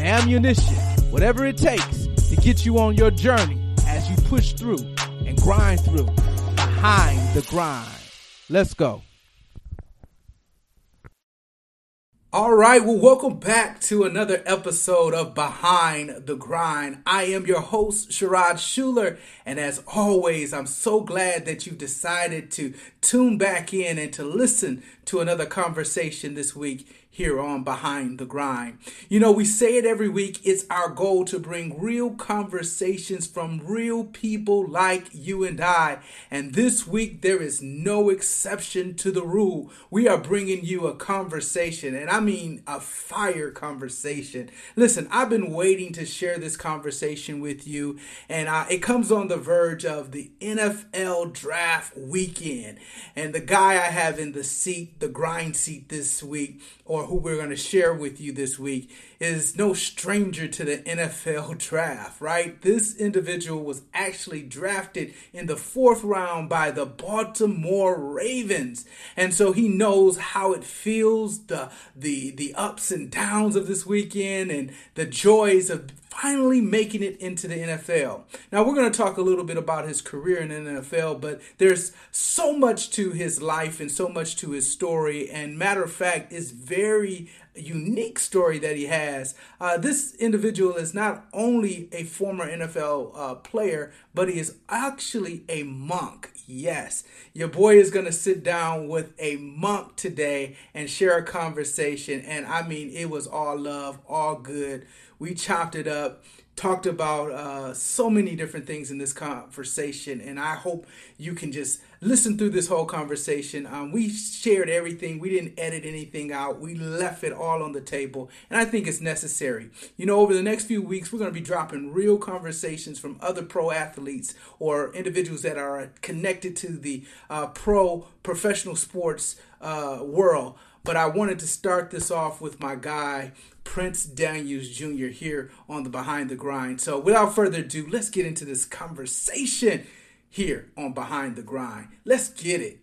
ammunition, whatever it takes to get you on your journey as you push through and grind through behind the grind. Let's go. All right, well, welcome back to another episode of Behind the Grind. I am your host, Sherrod Schuler, and as always, I'm so glad that you've decided to tune back in and to listen to another conversation this week here on Behind the Grind. You know, we say it every week. It's our goal to bring real conversations from real people like you and I. And this week, there is no exception to the rule. We are bringing you a conversation, and I mean a fire conversation. Listen, I've been waiting to share this conversation with you, and uh, it comes on the verge of the NFL draft weekend. And the guy I have in the seat, the grind seat this week, or who we're going to share with you this week is no stranger to the NFL draft, right? This individual was actually drafted in the fourth round by the Baltimore Ravens. And so he knows how it feels, the the the ups and downs of this weekend and the joys of finally making it into the NFL. Now, we're going to talk a little bit about his career in the NFL, but there's so much to his life and so much to his story. And matter of fact, it's very unique story that he has. Uh, this individual is not only a former NFL uh, player, but he is actually a monk. Yes, your boy is going to sit down with a monk today and share a conversation. And I mean, it was all love, all good. We chopped it up, talked about uh, so many different things in this conversation, and I hope you can just listen through this whole conversation. Um, we shared everything, we didn't edit anything out, we left it all on the table, and I think it's necessary. You know, over the next few weeks, we're going to be dropping real conversations from other pro athletes or individuals that are connected to the uh, pro professional sports uh, world. But I wanted to start this off with my guy, Prince Daniels Jr., here on the Behind the Grind. So without further ado, let's get into this conversation here on Behind the Grind. Let's get it.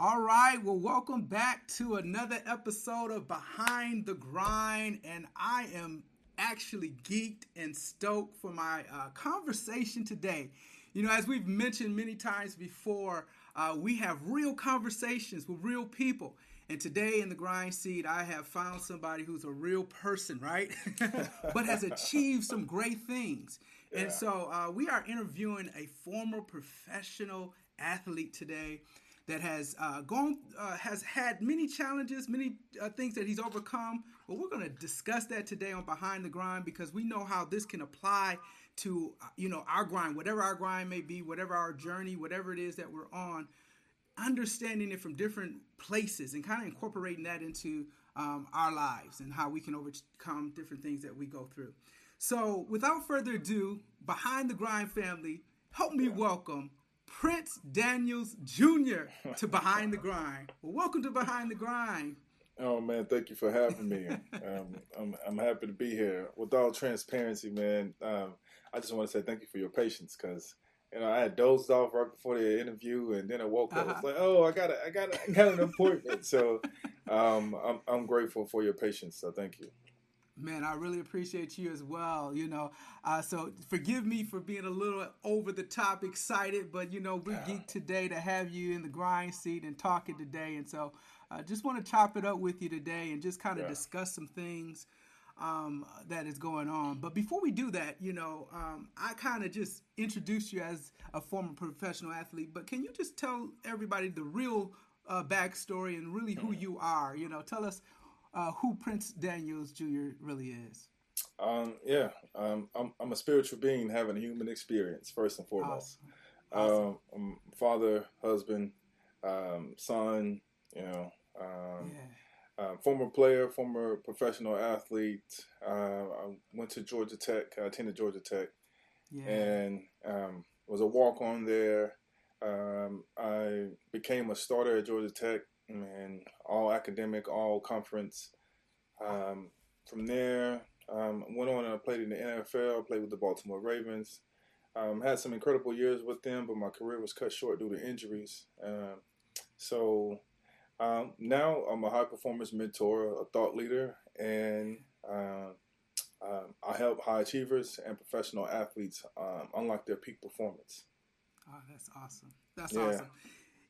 All right, well, welcome back to another episode of Behind the Grind, and I am actually geeked and stoked for my uh, conversation today. You know, as we've mentioned many times before, uh, we have real conversations with real people. And today in the grind seat, I have found somebody who's a real person, right? but has achieved some great things. Yeah. And so uh, we are interviewing a former professional athlete today that has uh, gone uh, has had many challenges, many uh, things that he's overcome. But we're going to discuss that today on Behind the Grind because we know how this can apply to uh, you know our grind, whatever our grind may be, whatever our journey, whatever it is that we're on. Understanding it from different places and kind of incorporating that into um, our lives and how we can overcome different things that we go through. So, without further ado, Behind the Grind family, help me welcome Prince Daniels Jr. to Behind the Grind. Well, welcome to Behind the Grind. Oh man, thank you for having me. um, I'm I'm happy to be here. With all transparency, man, um, I just want to say thank you for your patience because you know I had dozed off right before the interview, and then I woke up. Uh-huh. It's like, oh, I got a, I got a, I got an appointment. so um, I'm I'm grateful for your patience. So thank you. Man, I really appreciate you as well. You know, uh, so forgive me for being a little over the top excited, but you know, we're geeked today to have you in the grind seat and talking today. And so I uh, just want to chop it up with you today and just kind of yeah. discuss some things um, that is going on. But before we do that, you know, um, I kind of just introduced you as a former professional athlete, but can you just tell everybody the real uh, backstory and really who you are? You know, tell us uh, who Prince Daniels Jr. really is. Um, yeah, um, I'm, I'm a spiritual being having a human experience first and foremost. Awesome. Awesome. Um, father, husband, um, son, you know, um, yeah. Uh, former player, former professional athlete. Uh, I went to Georgia Tech. I attended Georgia Tech, Yeah. and um, was a walk on there. Um, I became a starter at Georgia Tech, and all academic, all conference. Um, from there, um, went on and I played in the NFL. Played with the Baltimore Ravens. Um, had some incredible years with them, but my career was cut short due to injuries. Um, so um, now I'm a high performance mentor, a thought leader, and um, um, I help high achievers and professional athletes um, unlock their peak performance. Oh, that's awesome. That's Yeah. awesome.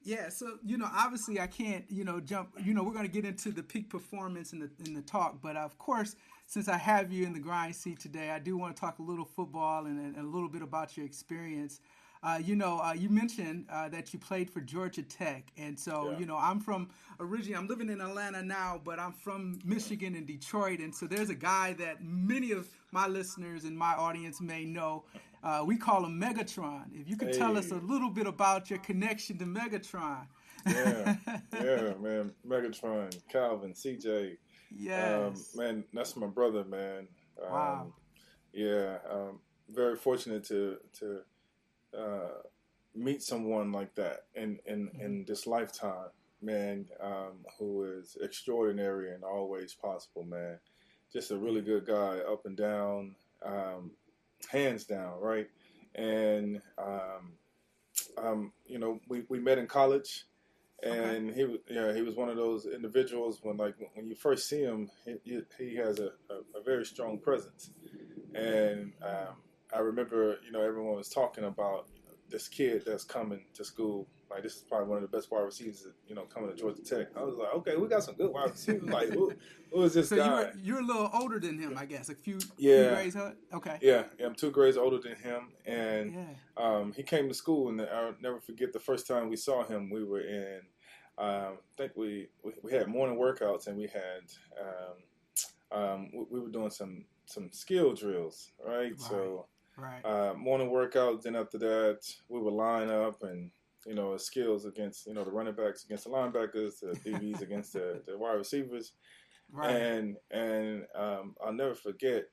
Yeah, so you know, obviously, I can't, you know, jump. You know, we're going to get into the peak performance in the in the talk, but of course, since I have you in the grind seat today, I do want to talk a little football and, and a little bit about your experience. Uh, you know, uh, you mentioned uh, that you played for Georgia Tech, and so Yeah. you know, I'm from originally. I'm living in Atlanta now, but I'm from Michigan and Detroit, and so there's a guy that many of my listeners and my audience may know. Uh, we call him Megatron. If you could tell us a little bit about your connection to Megatron. Yeah, yeah, man. Megatron, Calvin, CJ. Yes. Um, man, that's my brother, man. Um, Wow. Yeah, um, very fortunate to to uh, meet someone like that in in, in this lifetime, man. Um, who is extraordinary and always possible, man. Just a really good guy, up and down, um, hands down, right? And um, um, you know, we, we met in college, and he was yeah he was one of those individuals when like when you first see him, he, he, he has a, a, a very strong presence, and um, I remember you know everyone was talking about this kid that's coming to school. Like this is probably one of the best wide receivers, you know, coming to Georgia Tech. I was like, okay, we got some good wide receivers. Like, who, who is this so guy? you're you're a little older than him, I guess. A few, few Yeah. grades. Huh? Okay. Yeah, yeah, I'm two grades older than him, and Yeah. um, he came to school, and I'll never forget the first time we saw him. We were in, um, I think we, we we had morning workouts, and we had um, um, we, we were doing some some skill drills, right? So Right. uh, morning workouts. Then after that, we would line up and you know skills against you know the running backs against the linebackers, the DBs against the, the wide receivers, right. and and um, I'll never forget.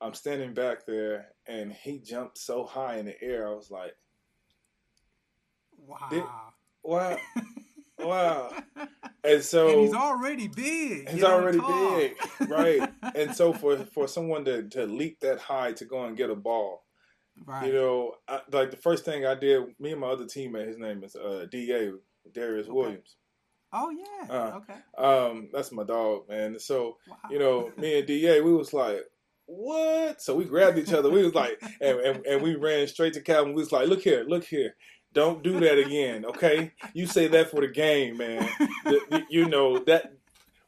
I'm standing back there, and he jumped so high in the air. I was like, wow. "Wow, wow!" And so and he's already big. he's already tall. big, right? And so for for someone to to leap that high to go and get a ball, right. you know, I, like the first thing I did, me and my other teammate, his name is uh, Da Darius Okay. Williams. oh yeah. uh, okay. Um, that's my dog, man. So Wow. you know, me and Da, we was like, what? So we grabbed each other. We was like, and, and, and we ran straight to Calvin. We was like, look here, look here. Don't do that again, okay? You say that for the game, man. The- you know that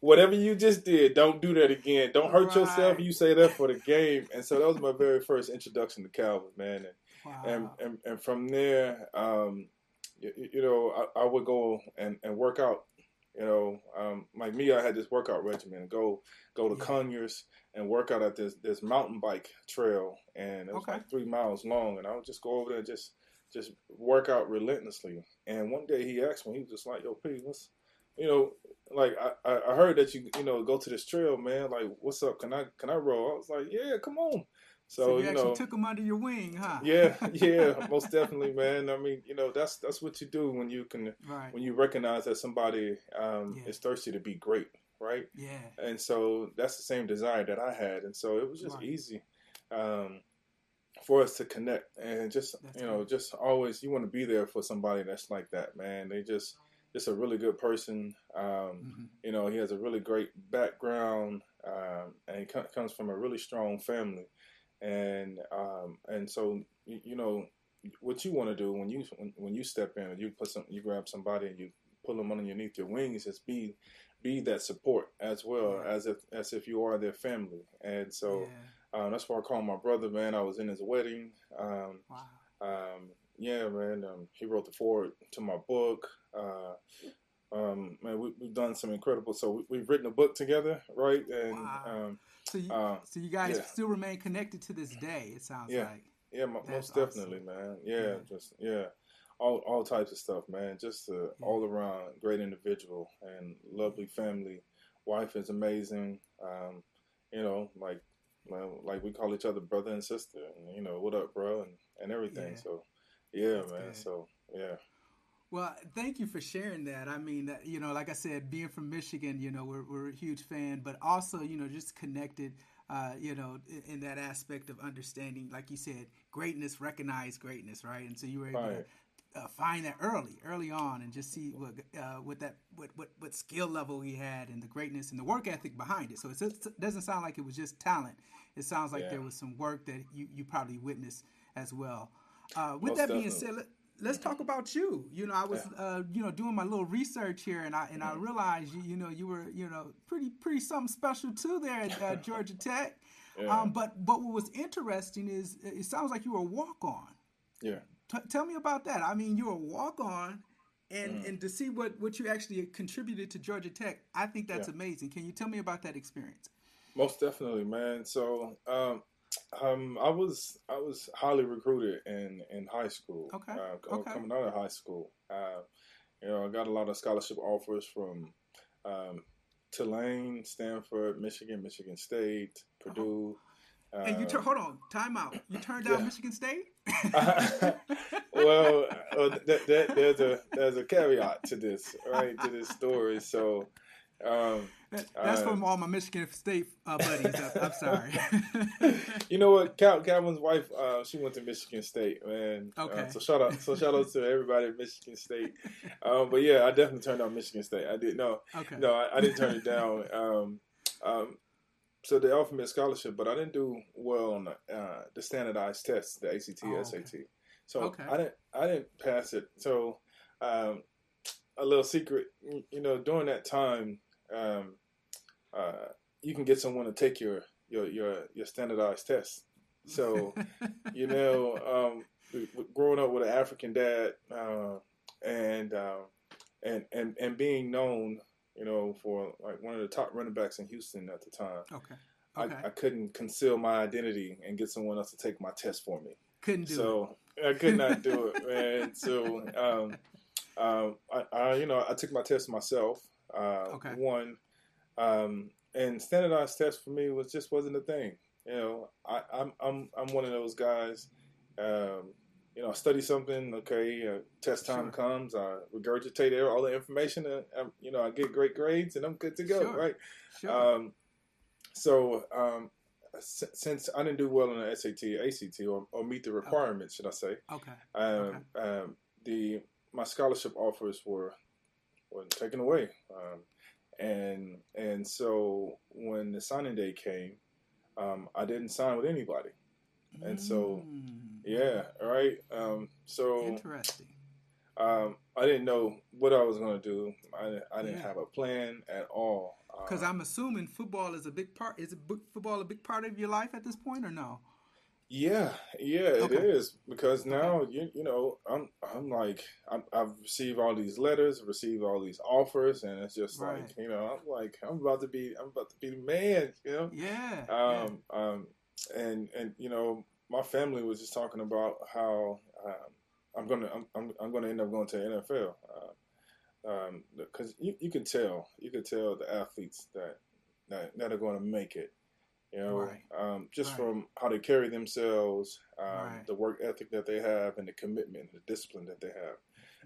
whatever you just did, don't do that again. Don't hurt yourself. You say that for the game. And so that was my very first introduction to Calvin, man. And wow. and, and and from there, um, you, you know, I, I would go and, and work out. You know, um, like me, I had this workout regimen. Go go to Yeah. Conyers and work out at this this mountain bike trail, and it was Okay. like three miles long. And I would just go over there and just just work out relentlessly. And one day he asked me, he was just like, "Yo, P, what's you know, like I, I heard that you you know go to this trail, man. Like, what's up? Can I can I roll?" I was like, "Yeah, come on." so, So, you, you actually know, took him under your wing, huh? yeah, yeah, most definitely, man. I mean, you know, that's that's what you do when you can Right. when you recognize that somebody um, Yeah. is thirsty to be great, right? Yeah. And so that's the same desire that I had, and so it was just Right. easy um, for us to connect, and just That's you know, just always you want to be there for somebody that's like that, man. They just just a really good person. Um, Mhm. you know, he has a really great background, um, and he co- comes from a really strong family, and um, and so you, you know what you want to do when you when, when you step in and you put some you grab somebody and you pull them underneath your wings is be be that support as well Yeah. as if as if you are their family, and so yeah. um, that's why I call him my brother, man. I was in his wedding. Um, Wow. um, yeah, man. Um, he wrote the foreword to my book. Uh, um, man, we, we've done some incredible. So we, we've written a book together, right? And Wow. um, So you, uh, so you guys yeah. still remain connected to this day. It sounds yeah. like. Yeah, most definitely, awesome. man. Yeah, yeah, just yeah, all all types of stuff, man. Just a all around great individual and lovely family. Wife is amazing. Um, you know, like like we call each other brother and sister, and you know, what up, bro, and and everything. So, yeah, That's man. Good. So, yeah. Well, thank you for sharing that. I mean, you know, like I said, being from Michigan, you know, we're, we're a huge fan, but also, you know, just connected, uh, you know, in, in, that aspect of understanding, like you said, greatness, recognize greatness, right? And so you were able right. to uh, find that early, early on, and just see what uh, what that what, what what skill level he had and the greatness and the work ethic behind it. So it doesn't sound like it was just talent. It sounds like yeah. there was some work that you you probably witnessed as well. Uh, with Most that being definitely. said let's talk about you. You know, I was yeah. uh, you know doing my little research here, and I and I mm-hmm. realized you you know you were you know pretty pretty something special too there at uh, Georgia Tech. Yeah. Um, but but what was interesting is it sounds like you were a walk on. Yeah. T- tell me about that. I mean, you were a walk on, and mm. and to see what what you actually contributed to Georgia Tech, I think that's yeah. amazing. Can you tell me about that experience? Most definitely, man. So um, um, I was I was highly recruited in in high school. Okay. Uh, okay. Coming out of high school, uh, you know, I got a lot of scholarship offers from um, Tulane, Stanford, Michigan, Michigan State, Purdue. Uh, and you tur- hold on, time out. You turned down yeah. Michigan State? well, uh, that, that, there's a there's a caveat to this, right? To this story. So, um, that's uh, from all my Michigan State uh, buddies. I'm sorry. you know what? Cal- Calvin's wife, uh, she went to Michigan State, man. Uh, okay. so shout out, so shout out to everybody at Michigan State. Um, but yeah, I definitely turned down Michigan State. I did no, okay. no, I, I didn't turn it down. Um, um, so they offered me a scholarship, but I didn't do well on the, uh, the standardized tests, the ACT, oh, SAT. Okay. So okay. I didn't, I didn't pass it. So um, a little secret, you know, during that time. Um, uh, you can get someone to take your your your, your standardized test. So, you know, um, growing up with an African dad uh, and uh, and and and being known, you know, for like one of the top running backs in Houston at the time. Okay. Okay. I, I couldn't conceal my identity and get someone else to take my test for me. Couldn't do so it. I could not do it, man. So, um, um, I, I, you know, I took my test myself. Uh, okay. One, um, and standardized tests for me was just wasn't a thing. You know, I, am I'm, I'm I'm one of those guys. Um, you know, I study something. Okay, uh, test time sure. comes. I regurgitate all the information, and um, you know, I get great grades, and I'm good to go. Sure. Right. Sure. Um, so um, since I didn't do well on the SAT, ACT, or, or meet the requirements, okay. should I say? Okay. Um, okay. Um, the my scholarship offers were were taken away. Um, and and so when the signing day came, um, I didn't sign with anybody, and so mm. yeah, right. Um, so interesting. Um, I didn't know what I was going to do. I, I didn't yeah. have a plan at all. Because uh, I'm assuming football is a big part. Is football a big part of your life at this point, or no? Yeah, yeah, okay. it is because now you you know I'm I'm like i have received all these letters, received all these offers, and it's just right. like you know I'm like I'm about to be I'm about to be the man, you know. Yeah. Um. Yeah. Um. And and you know my family was just talking about how um, I'm gonna I'm, I'm, I'm gonna end up going to the NFL. Uh, um. Because you you can tell you can tell the athletes that that that are going to make it you know, right. um, just right. from how they carry themselves, um, right. the work ethic that they have, and the commitment, and the discipline that they have.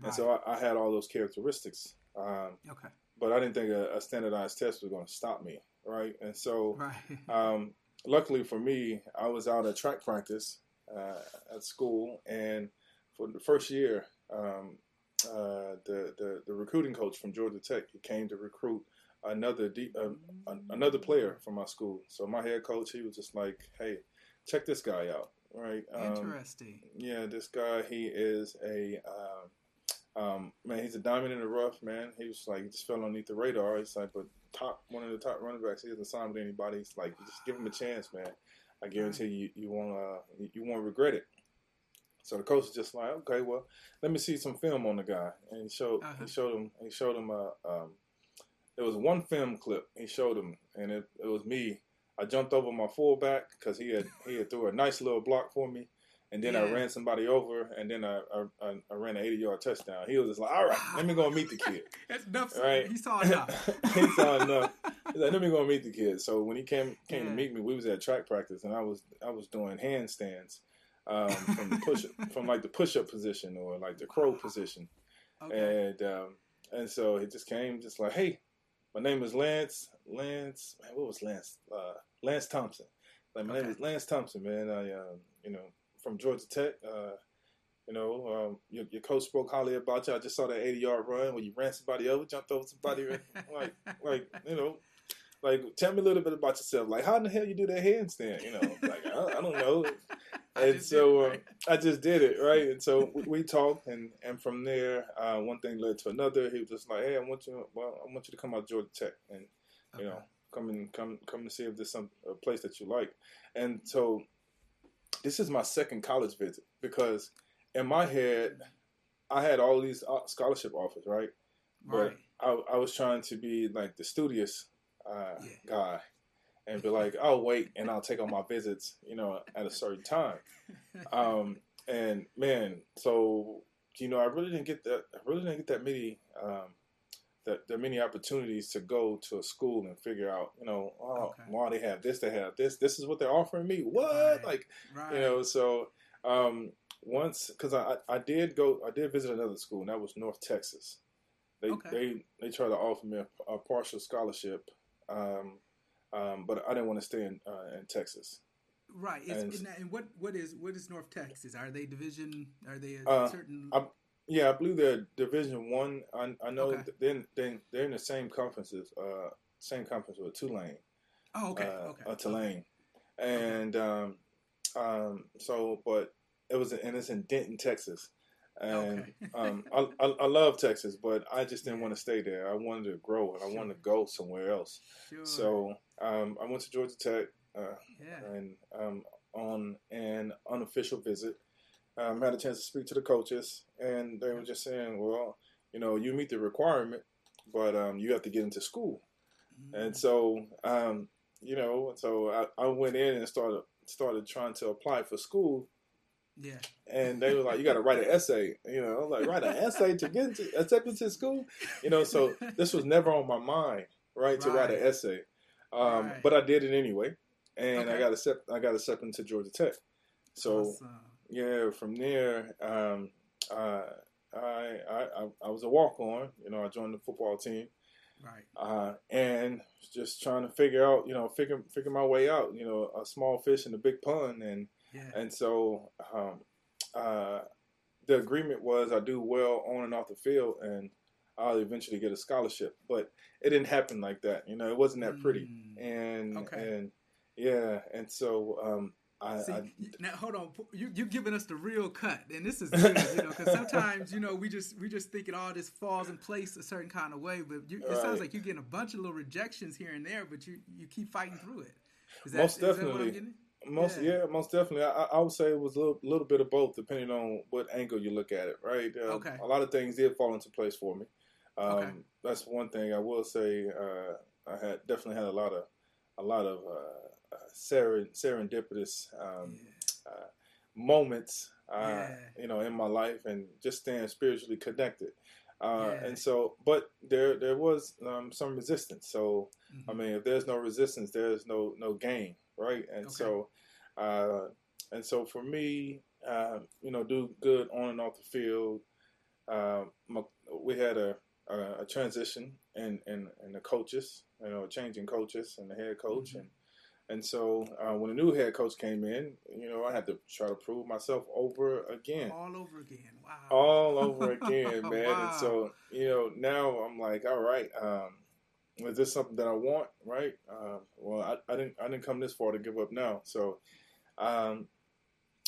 And so I, I, had all those characteristics. Um, okay. But I didn't think a, a standardized test was going to stop me, right? And so, um, luckily for me, I was out at track practice uh, at school, and for the first year, um, uh, the, the the recruiting coach from Georgia Tech he came to recruit another uh, another player from my school. So my head coach, he was just like, "Hey, check this guy out." Right? Um, Interesting. Yeah, this guy, he is a um, um, man. He's a diamond in the rough, man. He was like, he just fell underneath the radar. He's like, but top one of the top running backs. He hasn't signed with anybody. He's like, just give him a chance, man. I guarantee you, you won't, uh, you won't regret it. So the coach is just like, okay, well, let me see some film on the guy, and he showed, uh-huh. he showed him, he showed him, uh, um, there was one film clip he showed him, and it, it was me I jumped over my fullback because he had he had threw a nice little block for me, and then I ran somebody over, and then I I, I, I ran an eighty yard touchdown. He was just like, "All right, let me go meet the kid." That's enough. Right. He saw enough. he saw enough. He's like, "Let me go meet the kid." So when he came came Yeah. to meet me, we was at track practice, and I was I was doing handstands um, from the push from like the push up position or like the crow position. Okay. And um, and so he just came, just like, hey, my name is Lance. Lance, man, what was Lance? Uh, Lance Thompson. Like my name is Lance Thompson, man. I, um, you know, from Georgia Tech. Uh, you know, um, your, your coach spoke highly about you. I just saw that 80 yard run where you ran somebody over, jumped over somebody, like, like, you know, like, tell me a little bit about yourself. Like, how in the hell you do that handstand? You know, like, I, I don't know. And so uh, right? I just did it right, and so we, we talked, and and from there, uh, one thing led to another. He was just like, "Hey, I want you, well, I want you to come out Georgia Tech, and you know, come and come come and see if there's some a place that you like." And so, this is my second college visit because in my head, I had all these uh, scholarship offers, right? But right. I, I was trying to be like the studious uh, Yeah. guy and be like, I'll wait and I'll take on my visits, you know, at a certain time. Um, and man, so you know, I really didn't get that. I really didn't get that many, um, that that many opportunities to go to a school and figure out, you know, oh, Okay. wow, they have this, they have this. This is what they're offering me. What? Right. Like, right. you know, so um, once because I I did go, I did visit another school, and that was North Texas. They Okay. they they tried to offer me a, a partial scholarship. Um, um, but I didn't want to stay in uh, in Texas. Right. It's, And- and, and what what is what is North Texas? Are they division? Are they a Uh, certain? I- Yeah, I believe they're Division One. I, I know Okay. they're, they're they're in the same conferences, uh, same conference with Tulane, oh, okay. uh, okay. uh, Tulane, and um, um, so but it was and it's in Denton, Texas, and Okay. um, I, I I love Texas, but I just didn't want to stay there. I wanted to grow and I Sure. wanted to go somewhere else. Sure. So um, I went to Georgia Tech. Uh, yeah. and um, on an unofficial visit, um, had a chance to speak to the coaches, and they were just saying, "Well, you know, you meet the requirement, but um, you have to get into school." Mm. And so, um, you know, so I, I went in and started started trying to apply for school, yeah. and they were like, "You got to write an essay." You know, I'm like write an essay to get into, accepted to school. You know, so this was never on my mind, right, to write an essay. Um, Right. But I did it anyway, and I got accepted, I got accepted to Georgia Tech. So Awesome. yeah, from there, um, uh, I, I I I was a walk on. You know, I joined the football team, Right. uh, and just trying to figure out, you know, figure figure my way out. You know, a small fish in a big pond, and Yeah. and so um, uh, the agreement was I do well on and off the field, and I'll eventually get a scholarship. But it didn't happen like that. You know, it wasn't that pretty, Mm. and Okay. and yeah, and so um, I, See, I now hold on. You you giving us the real cut, and this is good, you know, because sometimes you know we just we just think thinking all this falls in place a certain kind of way, but you, it sounds like you're getting a bunch of little rejections here and there, but you you keep fighting through it. Is Most is what I'm definitely. Most Yeah. yeah, most definitely. I, I would say it was a little, little bit of both, depending on what angle you look at it. Right. Uh, Okay. A lot of things did fall into place for me. Um, Okay. That's one thing I will say. Uh, I had definitely had a lot of a lot of uh, uh, seren, serendipitous um, uh, moments. Uh, Yeah. You know, in my life, and just staying spiritually connected. Uh, Yeah. And so, but there there was um, some resistance. So Mhm. I mean, if there's no resistance, there's no no gain, right? And Okay. so, uh, and so for me, uh, you know, do good on and off the field. Uh, my, we had a, a a transition in, in in the coaches, you know, changing coaches and the head coach, Mhm. and and so uh, when the new head coach came in, you know, I had to try to prove myself over again all over again. Wow. all over again, man. Wow. And so, you know, now I'm like, all right, um, is this something that I want? Right? Um, well, I, I didn't, I didn't come this far to give up now. So, um,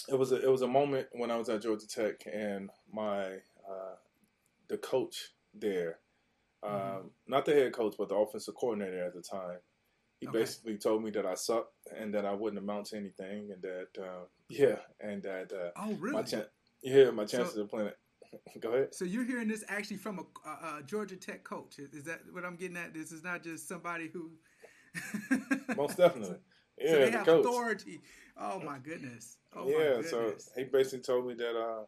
it was a, it was a moment when I was at Georgia Tech and my, uh, the coach there, um, Mhm. not the head coach, but the offensive coordinator at the time. He Okay. basically told me that I sucked and that I wouldn't amount to anything, and that uh, yeah, and that uh, oh really? my chan yeah, my So- chances of playing it. Go ahead. So you're hearing this actually from a, a, a Georgia Tech coach? Is, that what I'm getting at? This is not just somebody who. Most definitely. Yeah, so they have coach. authority. Oh my goodness. Oh yeah, goodness. so he basically told me that uh,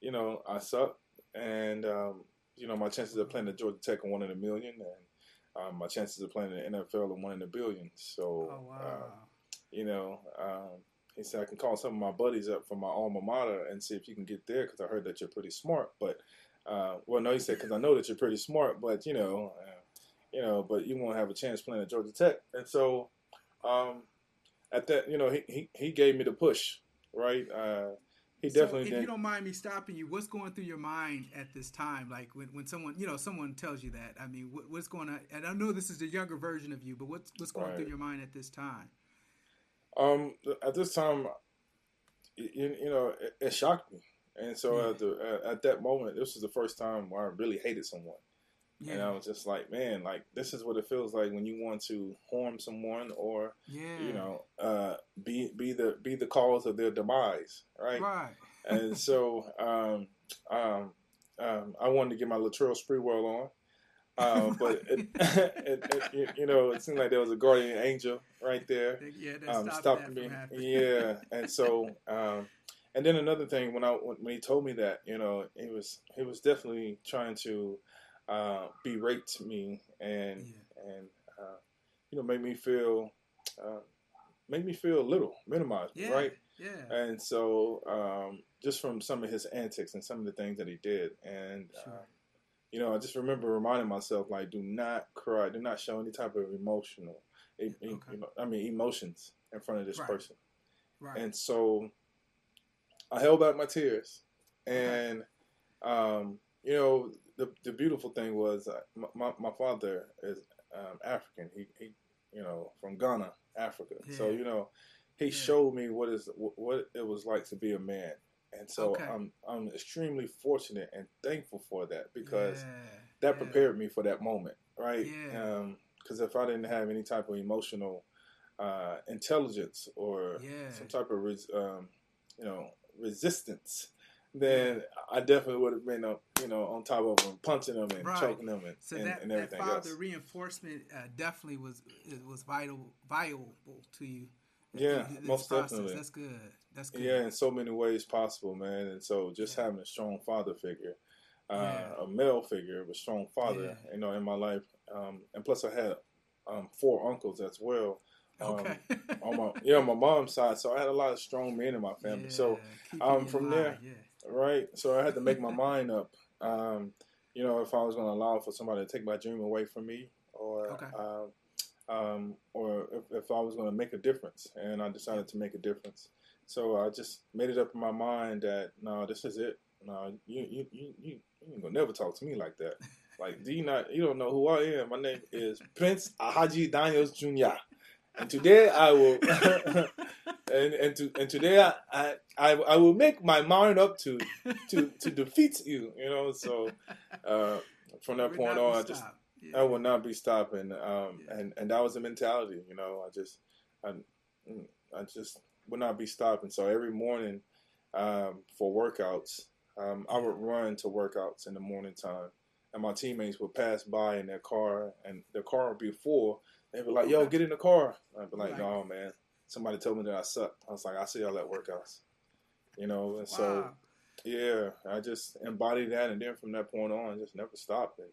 you know, I suck and um, you know, my chances of playing at Georgia Tech are one in a million and um, my chances of playing in the NFL are one in a billion. So oh, wow. uh, you know, um, he said I can call some of my buddies up from my alma mater and see if you can get there because I heard that you're pretty smart. But uh, well, no, he said because I know that you're pretty smart, but you know, uh, you know, but you won't have a chance playing at Georgia Tech. And so, um, at that, you know, he, he, he gave me the push, right? Uh, he definitely. So if did. you don't mind me stopping you, what's going through your mind at this time? Like when, when someone, you know, someone tells you that. I mean, what, what's going on? And I know this is the younger version of you, but what's what's going right. through your mind at this time? Um, at this time, you, you know, it, it, shocked me, and so yeah. at the at that moment, this was the first time where I really hated someone. Yeah. And I was just like, man, like this is what it feels like when you want to harm someone or yeah. you know, uh, be be the be the cause of their demise, right? Right. and so um, um, um, I wanted to get my Latrell Sprewell on. Uh, but it, it, it, you know, it seemed like there was a guardian angel right there, yeah, um, stopping me. Yeah, and so, um, and then another thing when I when he told me that, you know, he was he was definitely trying to uh, berate me and yeah. and uh, you know make me feel uh, make me feel little, minimized, yeah. right? Yeah. And so um, just from some of his antics and some of the things that he did, and sure. You know, I just remember reminding myself like, do not cry, do not show any type of emotional, okay. you know, I mean emotions in front of this right. person. Right. And so I held back my tears, and um, you know, the the beautiful thing was uh, my my father is um, African. He he you know from Ghana, Africa. Yeah. So you know he yeah. showed me what is what it was like to be a man. And so okay. I'm I'm extremely fortunate and thankful for that because yeah. that prepared me for that moment, right? Because um, if I didn't have any type of emotional uh, intelligence or some type of res, um, you know resistance, then I definitely would have been, uh, you know, on top of him, punching him and right. choking him and, so and, that, and everything that father else. reinforcement uh, definitely was was vital, viable to you. Yeah, most process. definitely. That's good. That's good. Yeah, in so many ways possible, man. And so just yeah. having a strong father figure, uh, yeah. a male figure, a strong father, yeah. you know, in my life. Um, and plus, I had um, four uncles as well. Um, okay. on my yeah, on my mom's side, so I had a lot of strong men in my family. so um, from there, right? So I had to make my mind up. Um, you know, if I was going to allow for somebody to take my dream away from me, or okay. um, um, or if, if, I was going to make a difference, and I decided to make a difference. So I just made it up in my mind that no, this is it. No, you you you you, you ain't gonna never talk to me like that. Like, do you not? You don't know who I am. My name is Prince Ahaji Daniels Jr. And today I will, and and, to, and today I, I I will make my mind up to to to defeat you. You know, so uh, from that point on, I just yeah. I will not be stopping. Um, yeah. and and that was the mentality. You know, I just I I just would not be stopping. So every morning um, for workouts, um, I would run to workouts in the morning time, and my teammates would pass by in their car, and their car would be full They'd be like, "Yo, get in the car." I'd be like, right. "No, man. Somebody told me that I suck." I was like, "I see y'all at workouts," you know. And wow. so, yeah, I just embodied that, and then from that point on, I just never stopped. And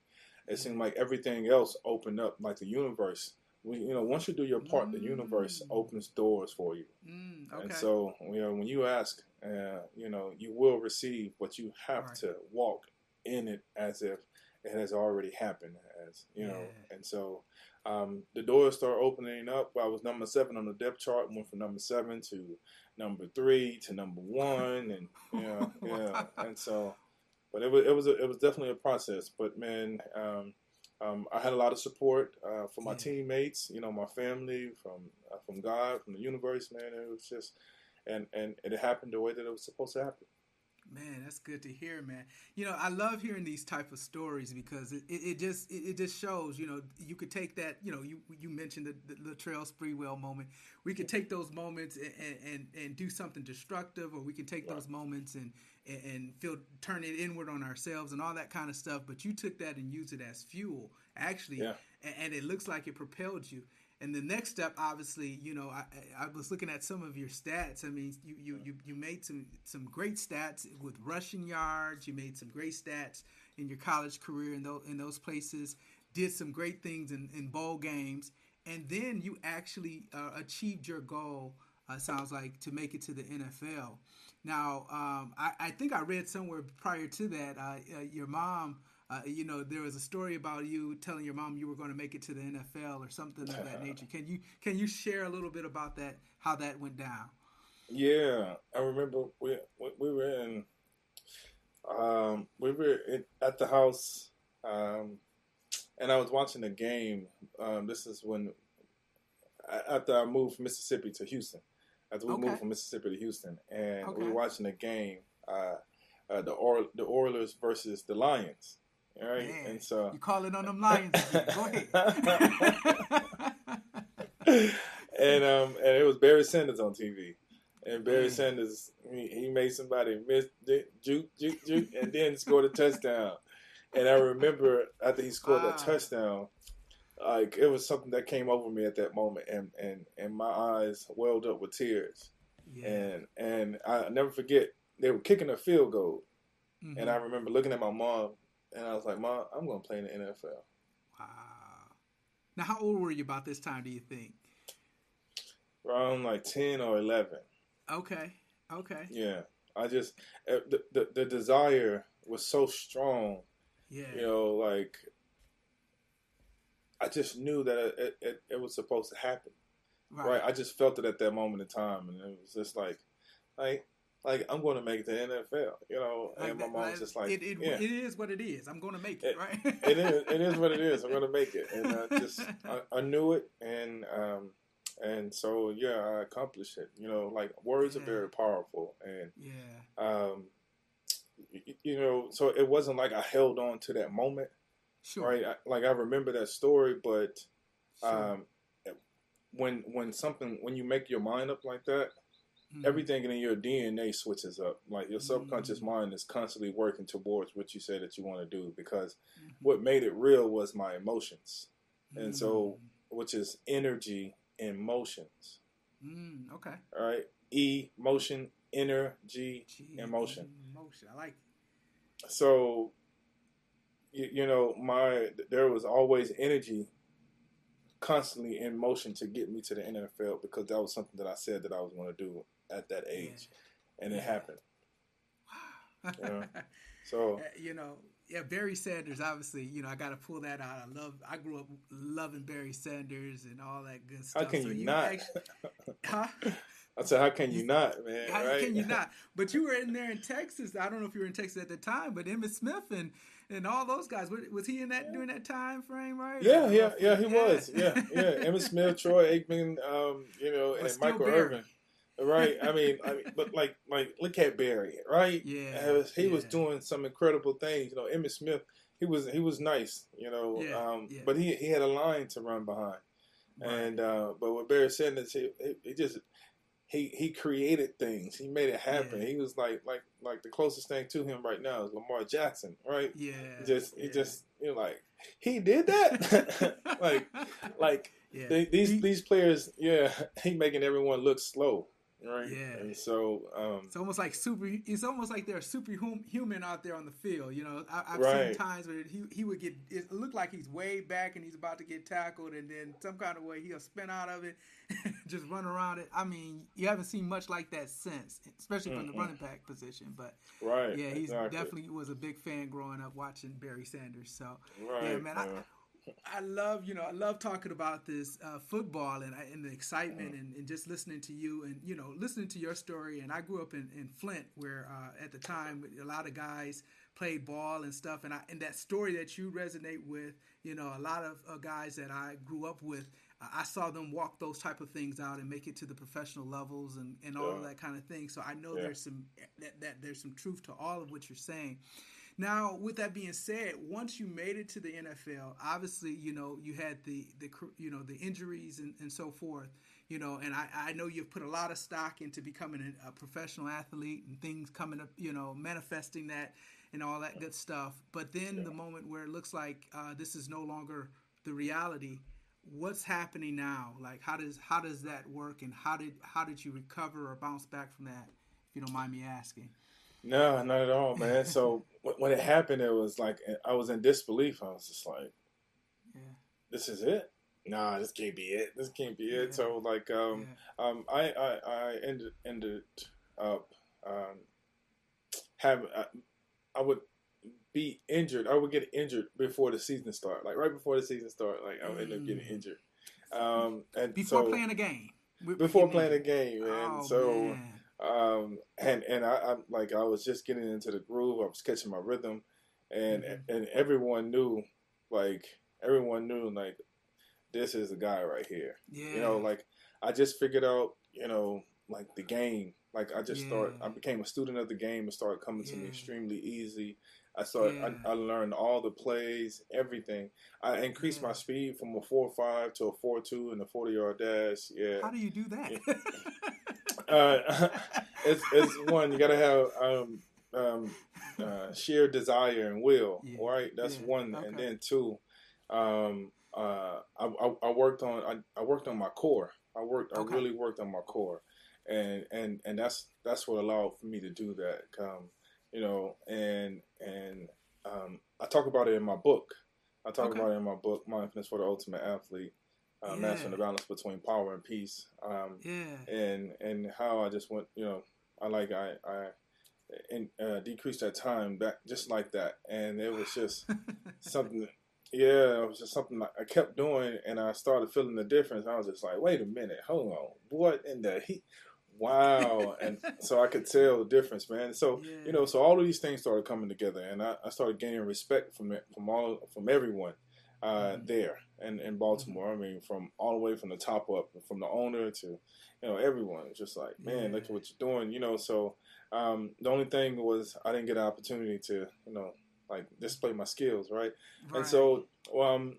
it seemed like everything else opened up, like the universe. We, you know, once you do your part, mm. the universe mm. opens doors for you. Mm, okay. And so, you know, when you ask, uh, you know, you will receive, but you have right. to walk in it as if it has already happened. As you yeah. know, and so um, the doors start opening up. I was number seven on the depth chart, went from number seven to number three to number one, and yeah, yeah, and so, but it was it was a, it was definitely a process. But man, um, um, I had a lot of support uh, from my yeah. teammates, you know, my family, from uh, from God, from the universe. Man, it was just, and and it happened the way that it was supposed to happen. Man, that's good to hear, man. You know, I love hearing these type of stories because it, it, it just it, it, just shows, you know, you could take that, you know, you you mentioned the, the Latrell Sprewell moment. We could take those moments and, and, and do something destructive, or we could take those moments and, and feel turn it inward on ourselves and all that kind of stuff. But you took that and used it as fuel, actually, yeah. and, and, it looks like it propelled you. and the next step, obviously, you know, I, I was looking at some of your stats. I mean, you, you, you, you made some, some great stats with rushing yards. You made some great stats in your college career in those, in those places. Did some great things in, in bowl games. And then you actually uh, achieved your goal, uh, sounds like, to make it to the NFL. Now, um, I, I, think I read somewhere prior to that, uh, uh your mom – uh, you know, there was a story about you telling your mom you were going to make it to the NFL or something of that nature. Can you can you share a little bit about that? How that went down? Yeah, I remember we we were in um, we were in, at the house, um, and I was watching a game. Um, this is when after I moved from Mississippi to Houston. After we okay. moved from Mississippi to Houston, and okay. we were watching a game. Uh, uh, the or- the Oilers versus the Lions, right? Man, and so you call it on them Lions. Go ahead. and um and it was Barry Sanders on TV. And Barry Sanders, he, he, made somebody miss juke, juke, juke, and then scored a touchdown. And I remember after he scored wow. that touchdown, like it was something that came over me at that moment, and and and my eyes welled up with tears. Yeah. And and I never forget they were kicking a field goal, mm-hmm. and I remember looking at my mom and I was like, Mom, I'm going to play in the NFL. Wow. Now, how old were you about this time, do you think? Around like 10 or 11. Okay. Okay. Yeah. I just, eh, the, the, the desire was so strong. Yeah. You know, like, I just knew that it, it, it was supposed to happen. Right. right. I just felt it at that moment in time. And it was just like, like, like I'm going to make the NFL, you know. Like and my mom's like, just like, it, it, yeah. it is what it is. I'm going to make it, it right? it is. It is what it is. I'm going to make it, and I just I, I knew it, and um, and so yeah, I accomplished it. You know, like words yeah. are very powerful, and yeah, um, you, you know, so it wasn't like I held on to that moment, sure. right? I, like I remember that story, but sure. um, when when something when you make your mind up like that Mm-hmm. Everything in your DNA switches up. Like your subconscious mm-hmm. mind is constantly working towards what you say that you want to do because mm-hmm. what made it real was my emotions. And so, mm. which is energy and motions. Mm, okay. All right. E, motion, energy, G, emotion. Motion. I like it. So, you, you know, my, there was always energy constantly in motion to get me to the NFL because that was something that I said that I was going to do at that age, yeah. and it happened. Wow. You know? So uh, you know, yeah, Barry Sanders. Obviously, you know, I got to pull that out. I love. I grew up loving Barry Sanders and all that good stuff. How can so you, you not? Actually, huh? I said, how can you not, man? How right? can you not? But you were in there in Texas. I don't know if you were in Texas at the time, but Emmitt Smith and and all those guys. Was he in that during that time frame, right? Yeah, yeah, yeah. He yeah. was. Yeah, yeah. Emmitt Smith, Troy Aikman, um, you know, but and Michael Barry. Irvin right? I mean, I mean, but like, like look at Barry, right? Yeah, was, he yeah. was doing some incredible things. You know, Emmitt Smith, he was he was nice, you know, yeah, um, but he he had a line to run behind, right. and uh, but with Barry Sanders, he, he, he just he he created things. He made it happen. Yeah. He was like like like the closest thing to him right now is Lamar Jackson, right? Yeah. Just he just you know like he did that. like like yeah. they, these he, these players, yeah, he making everyone look slow right? Yeah. And so um, it's almost like super. It's almost like they're superhuman out there on the field. You know, I, have right. seen times where he he would get. It looked like he's way back and he's about to get tackled, and then some kind of way he'll spin out of it, just run around it. I mean, you haven't seen much like that since, especially from mm-hmm. the running back position. But right, yeah, he's exactly. definitely was a big fan growing up watching Barry Sanders. So right, yeah, man. I, I love, you know, I love talking about this uh, football and, and the excitement mm. and, and, just listening to you and, you know, listening to your story. And I grew up in, in Flint where uh, at the time a lot of guys played ball and stuff. And, I, and that story that you resonate with, you know, a lot of uh, guys that I grew up with, I saw them walk those type of things out and make it to the professional levels and, and all of that kind of thing. So I know yeah. there's some that, that there's some truth to all of what you're saying. Now, with that being said, once you made it to the NFL, obviously, you know, you had the the you know the injuries and, and so forth. You know, and I, I know you've put a lot of stock into becoming a, a professional athlete and things coming up, you know, manifesting that and all that good stuff. But then the moment where it looks like uh, this is no longer the reality, what's happening now? Like, how does how does that work, and how did how did you recover or bounce back from that? If you don't mind me asking. No, not at all, man. so when it happened, it was like I was in disbelief. I was just like, yeah. "This is it." Nah, this can't be it. This can't be it. So like, um, yeah. um, I, I, I ended ended up um, having. I, I would be injured. I would get injured before the season start. Like right before the season start, like I would end up getting mm. injured. Um, and before so, playing a game. Before playing a game, man. Oh, so, man. Um, and and I, like I was just getting into the groove. I was catching my rhythm, and mm-hmm. and everyone knew, like everyone knew, like this is the guy right here. Yeah. You know, like I just figured out, you know, like the game. Like I just yeah. started, I became a student of the game and started coming yeah. to me extremely easy. I started. Yeah. I, I, learned all the plays, everything. I increased my speed from a four five to a four two in the forty yard dash. Yeah. How do you do that? uh, it's it's one you gotta have um, um, uh, sheer desire and will, yeah. right? That's one, okay. and then two. Um, uh, I, I, I, worked on I, I, worked on my core. I worked. Okay. I really worked on my core, and and and that's that's what allowed for me to do that. Um, you know, and and um, I talk about it in my book. I talk okay. about it in my book, Mindfulness for the Ultimate Athlete, uh, yeah. Mastering the Balance Between Power and Peace. Um, yeah. And and how I just went, you know, I like I I and uh, decreased that time back just like that, and it was just something. Yeah, it was just something I kept doing, and I started feeling the difference. I was just like, "Wait a minute, hold on, what in the heat? Wow. and so I could tell the difference, man. So, yeah. you know, so all of these things started coming together and I, I started gaining respect from it, from all, from everyone uh, mm-hmm. there in, in Baltimore. I mean, from all the way from the top up, from the owner to, you know, everyone. It's just like, man, look at what you're doing, you know. So um, the only thing was I didn't get an opportunity to, you know, like display my skills, right? right. And so, um,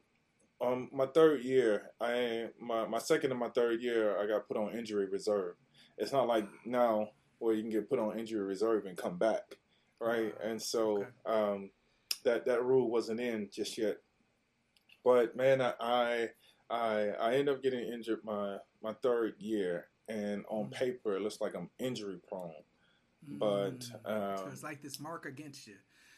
um, my third year, I my my second and my third year, I got put on injury reserve. It's not like now where you can get put on injury reserve and come back, right? And so um, that that rule wasn't in just yet. But man, I I I end up getting injured my my third year, and on mm. paper it looks like I'm injury prone. But um, so it's like this mark against you.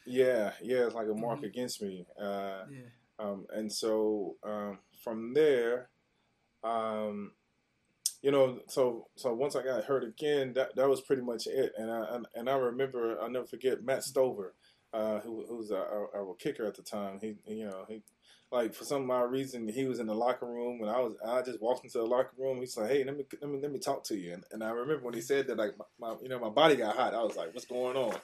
Yeah, yeah, it's like a mark mm-hmm. against me. Uh, yeah. Um, and so um, from there, um, you know, so so once I got hurt again, that that was pretty much it. And I and I remember I'll never forget Matt Stover, uh, who, who was our, our, kicker at the time. He you know he like for some odd reason he was in the locker room and I was I just walked into the locker room. He's like, hey, let me let me let me talk to you. And, and I remember when he said that, like my, my you know my body got hot. I was like, what's going on?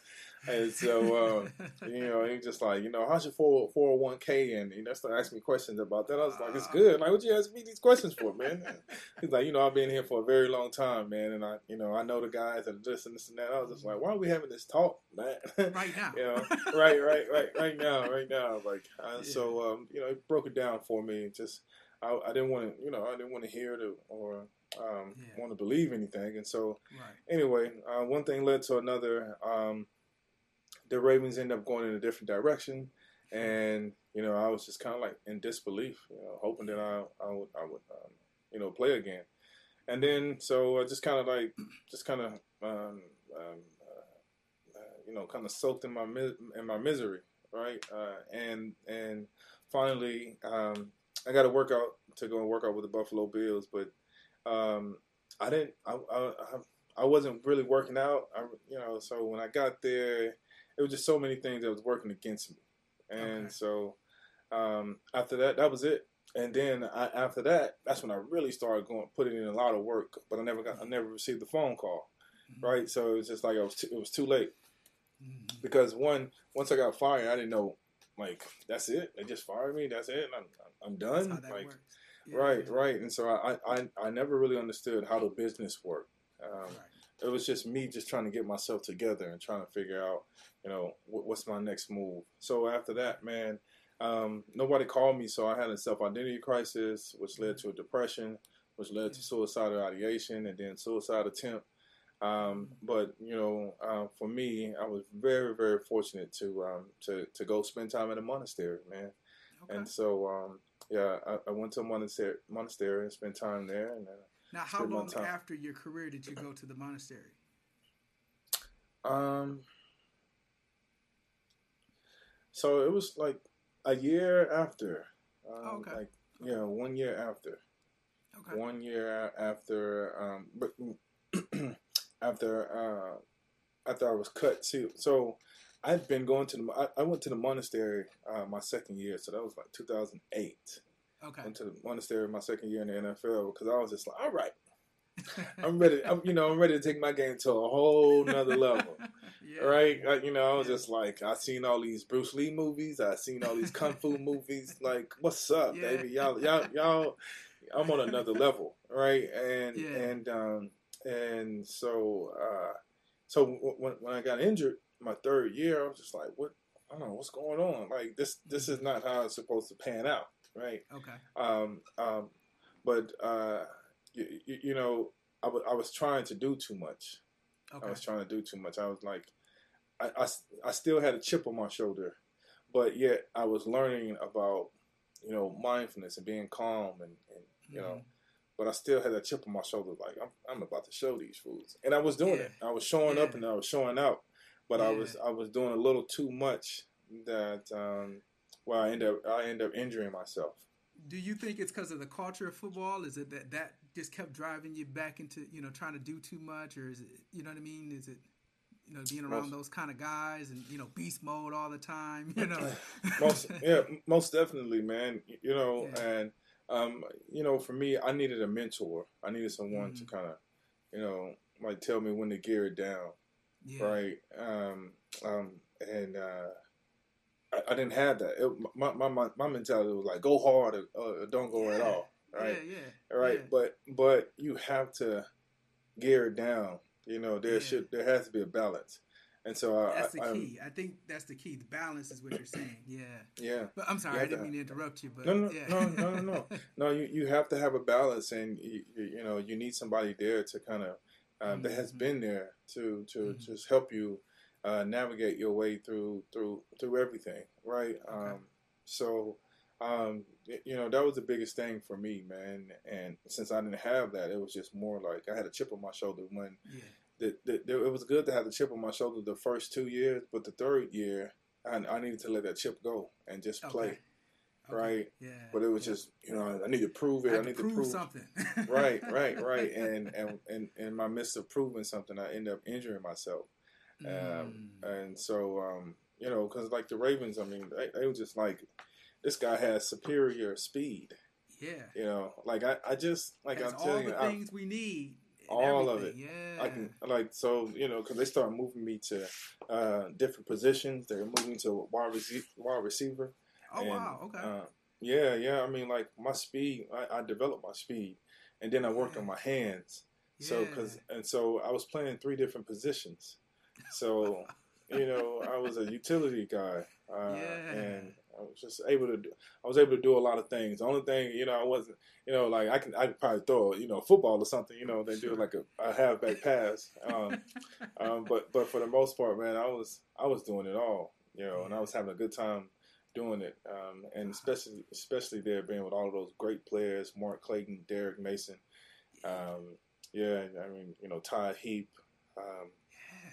And so, uh, you know, he just like, you know, how's your 401k? And he you know, started asking me questions about that. I was like, it's good. Like, what you ask me these questions for, man? he's like, you know, I've been here for a very long time, man. And I, you know, I know the guys and this and this and that. I was just like, why are we having this talk, man? Right now. you know, right, right, right, right now, right now. Like, uh, yeah. so, um, you know, he broke it down for me. Just, I, I didn't want to, you know, I didn't want to hear it or, um, yeah. want to believe anything. And so, right. anyway, uh, one thing led to another. Um, the Ravens end up going in a different direction, and you know I was just kind of like in disbelief, you know, hoping that I I would I would um, you know play again, and then so I just kind of like just kind of um, um, uh, uh, you know kind of soaked in my in my misery, right? Uh, and and finally um, I got to work out to go and work out with the Buffalo Bills, but um, I didn't I, I I wasn't really working out. I, you know, so when I got there, it was just so many things that was working against me, and okay. so um, after that, that was it. And then I, after that, that's when I really started going putting in a lot of work. But I never got, I never received the phone call, mm-hmm. right? So it was just like I was, too, it was too late mm-hmm. because one, once I got fired, I didn't know, like that's it. They just fired me. That's it. I'm, I'm done. like, yeah. right, right. And so I, I, I never really understood how the business worked. Um, right it was just me just trying to get myself together and trying to figure out, you know, what's my next move. So after that, man, um, nobody called me, so I had a self identity crisis, which led to a depression, which led to suicidal ideation, and then suicide attempt. Um, but you know, uh, for me, I was very, very fortunate to um, to to go spend time in a monastery, man. Okay. And so, um, yeah, I, I, went to a monastery, monastery and spent time there. And uh, now, how long after your career did you go to the monastery? Um, so it was like a year after. Um, oh, okay. Like yeah, one year after. Okay. One year after, um, but after uh, after I was cut too. So I've been going to the. I, I went to the monastery uh, my second year, so that was like 2008. Okay. Went to the monastery my second year in the NFL because I was just like, all right, I'm ready. I'm, you know, I'm ready to take my game to a whole nother level. yeah. Right? Uh, you know, I was yeah. just like, I seen all these Bruce Lee movies. I seen all these kung fu movies. Like, what's up, yeah. baby? Y'all, y'all, y'all. I'm on another level, right? And and um and so uh so when when I got injured my third year, I was just like, what? I don't know what's going on. Like this, this is not how it's supposed to pan out, right? Okay. Um, um, but uh, you, you know, I, w- I was trying to do too much. Okay. I was trying to do too much. I was like, I, I, I still had a chip on my shoulder, but yet I was learning about, you know, mindfulness and being calm and, and you mm-hmm. know, but I still had that chip on my shoulder. Like I'm, I'm about to show these fools, and I was doing yeah. it. I was showing yeah. up and I was showing out, but yeah. I was, I was doing a little too much that, um, well, I end up, I end up injuring myself do you think it's because of the culture of football? Is it that that just kept driving you back into you know trying to do too much, or is it you know what I mean? Is it you know being around most, those kind of guys and you know beast mode all the time? You know, most yeah, most definitely, man. You know, yeah. and um, you know, for me, I needed a mentor. I needed someone mm-hmm. to kind of you know like tell me when to gear it down, yeah. right? Um, um, and uh, I, I didn't have that. It, my, my, my my mentality was like go hard or, or don't go yeah. at all. Right. Yeah, yeah. Right. Yeah. But but you have to gear it down. You know, there yeah. should there has to be a balance. And so I, that's the I, key. I think that's the key. The balance is what you're saying. Yeah. Yeah. But I'm sorry, I didn't to, mean to interrupt you. But no, no, yeah. no, no, no, no. no, you you have to have a balance, and you, you know you need somebody there to kind of um, mm-hmm. that has mm-hmm. been there to to mm-hmm. just help you uh, navigate your way through through through everything, right? Okay. Um, so, um, you know, that was the biggest thing for me, man. And since I didn't have that, it was just more like I had a chip on my shoulder. When yeah. the, the, the, it was good to have the chip on my shoulder the first two years, but the third year, I, I needed to let that chip go and just play. Okay. Okay. Right. Yeah. But it was yeah. just, you know, I need to prove it. I, I need to prove, prove something. right. Right. Right. And and and in my midst of proving something, I end up injuring myself. Um, mm. and so, um, you know, because like the Ravens, I mean, they, they were just like, this guy has superior speed. Yeah. You know, like I, I just like That's I'm telling you, all the things we need. All of it. Yeah. I can like so you know because they start moving me to uh, different positions. They're moving to wide, rece- wide receiver. Oh and, wow! Okay. Uh, yeah, yeah. I mean, like my speed, I, I developed my speed, and then I worked yeah. on my hands. Yeah. So, cause and so I was playing three different positions. So, you know, I was a utility guy, uh, yeah. and I was just able to do. I was able to do a lot of things. The only thing, you know, I wasn't, you know, like I can, I could probably throw, you know, football or something. You know, they do like a, a halfback pass. Um, um, but but for the most part, man, I was I was doing it all. You know, and I was having a good time doing it. Um, and especially especially there being with all of those great players, Mark Clayton, Derrick Mason. Um, yeah, I mean, you know, Todd Heap. Um,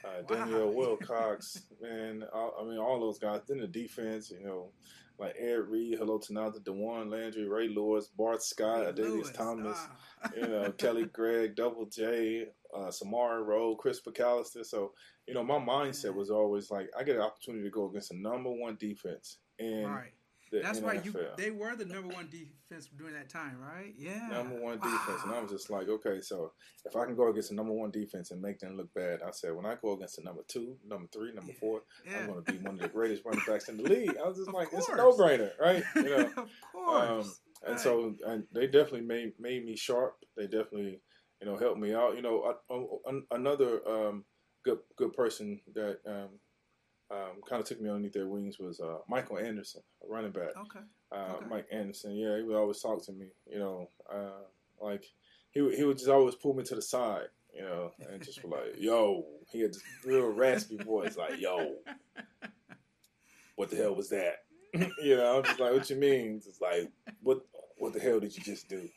uh, wow. Daniel Wilcox, man. All, I mean, all those guys. Then the defense, you know, like Ed Reed, Haloti Ngata, Dawan Landry, Ray Lewis, Bart Scott, Adalius Thomas, ah. you know, Kelly Gregg, Double J, uh, Samari Rolle, Chris McAlister. So, you know, my mindset was always like, I get an opportunity to go against a number one defense. And right. That's why you they were the number one defense during that time, right? Yeah, number one wow. defense, and I was just like, okay, so if I can go against the number one defense and make them look bad, I said when I go against the number two, number three, number yeah. four, yeah. I'm going to be one of the greatest running backs in the league. I was just like, course. it's a no brainer, right? You know, of course. Um, and right. so and they definitely made made me sharp. They definitely, you know, helped me out. You know, I, another um, good good person that um, um, kind of took me underneath their wings was uh, Michael Anderson, a running back. Okay. Uh, okay. Mike Anderson, yeah, he would always talk to me. You know, uh, like he would, he would just always pull me to the side, you know, and just be like, "Yo," he had this real raspy voice, like, "Yo, what the hell was that?" you know, I'm just like, "What you mean?" It's like, what what the hell did you just do?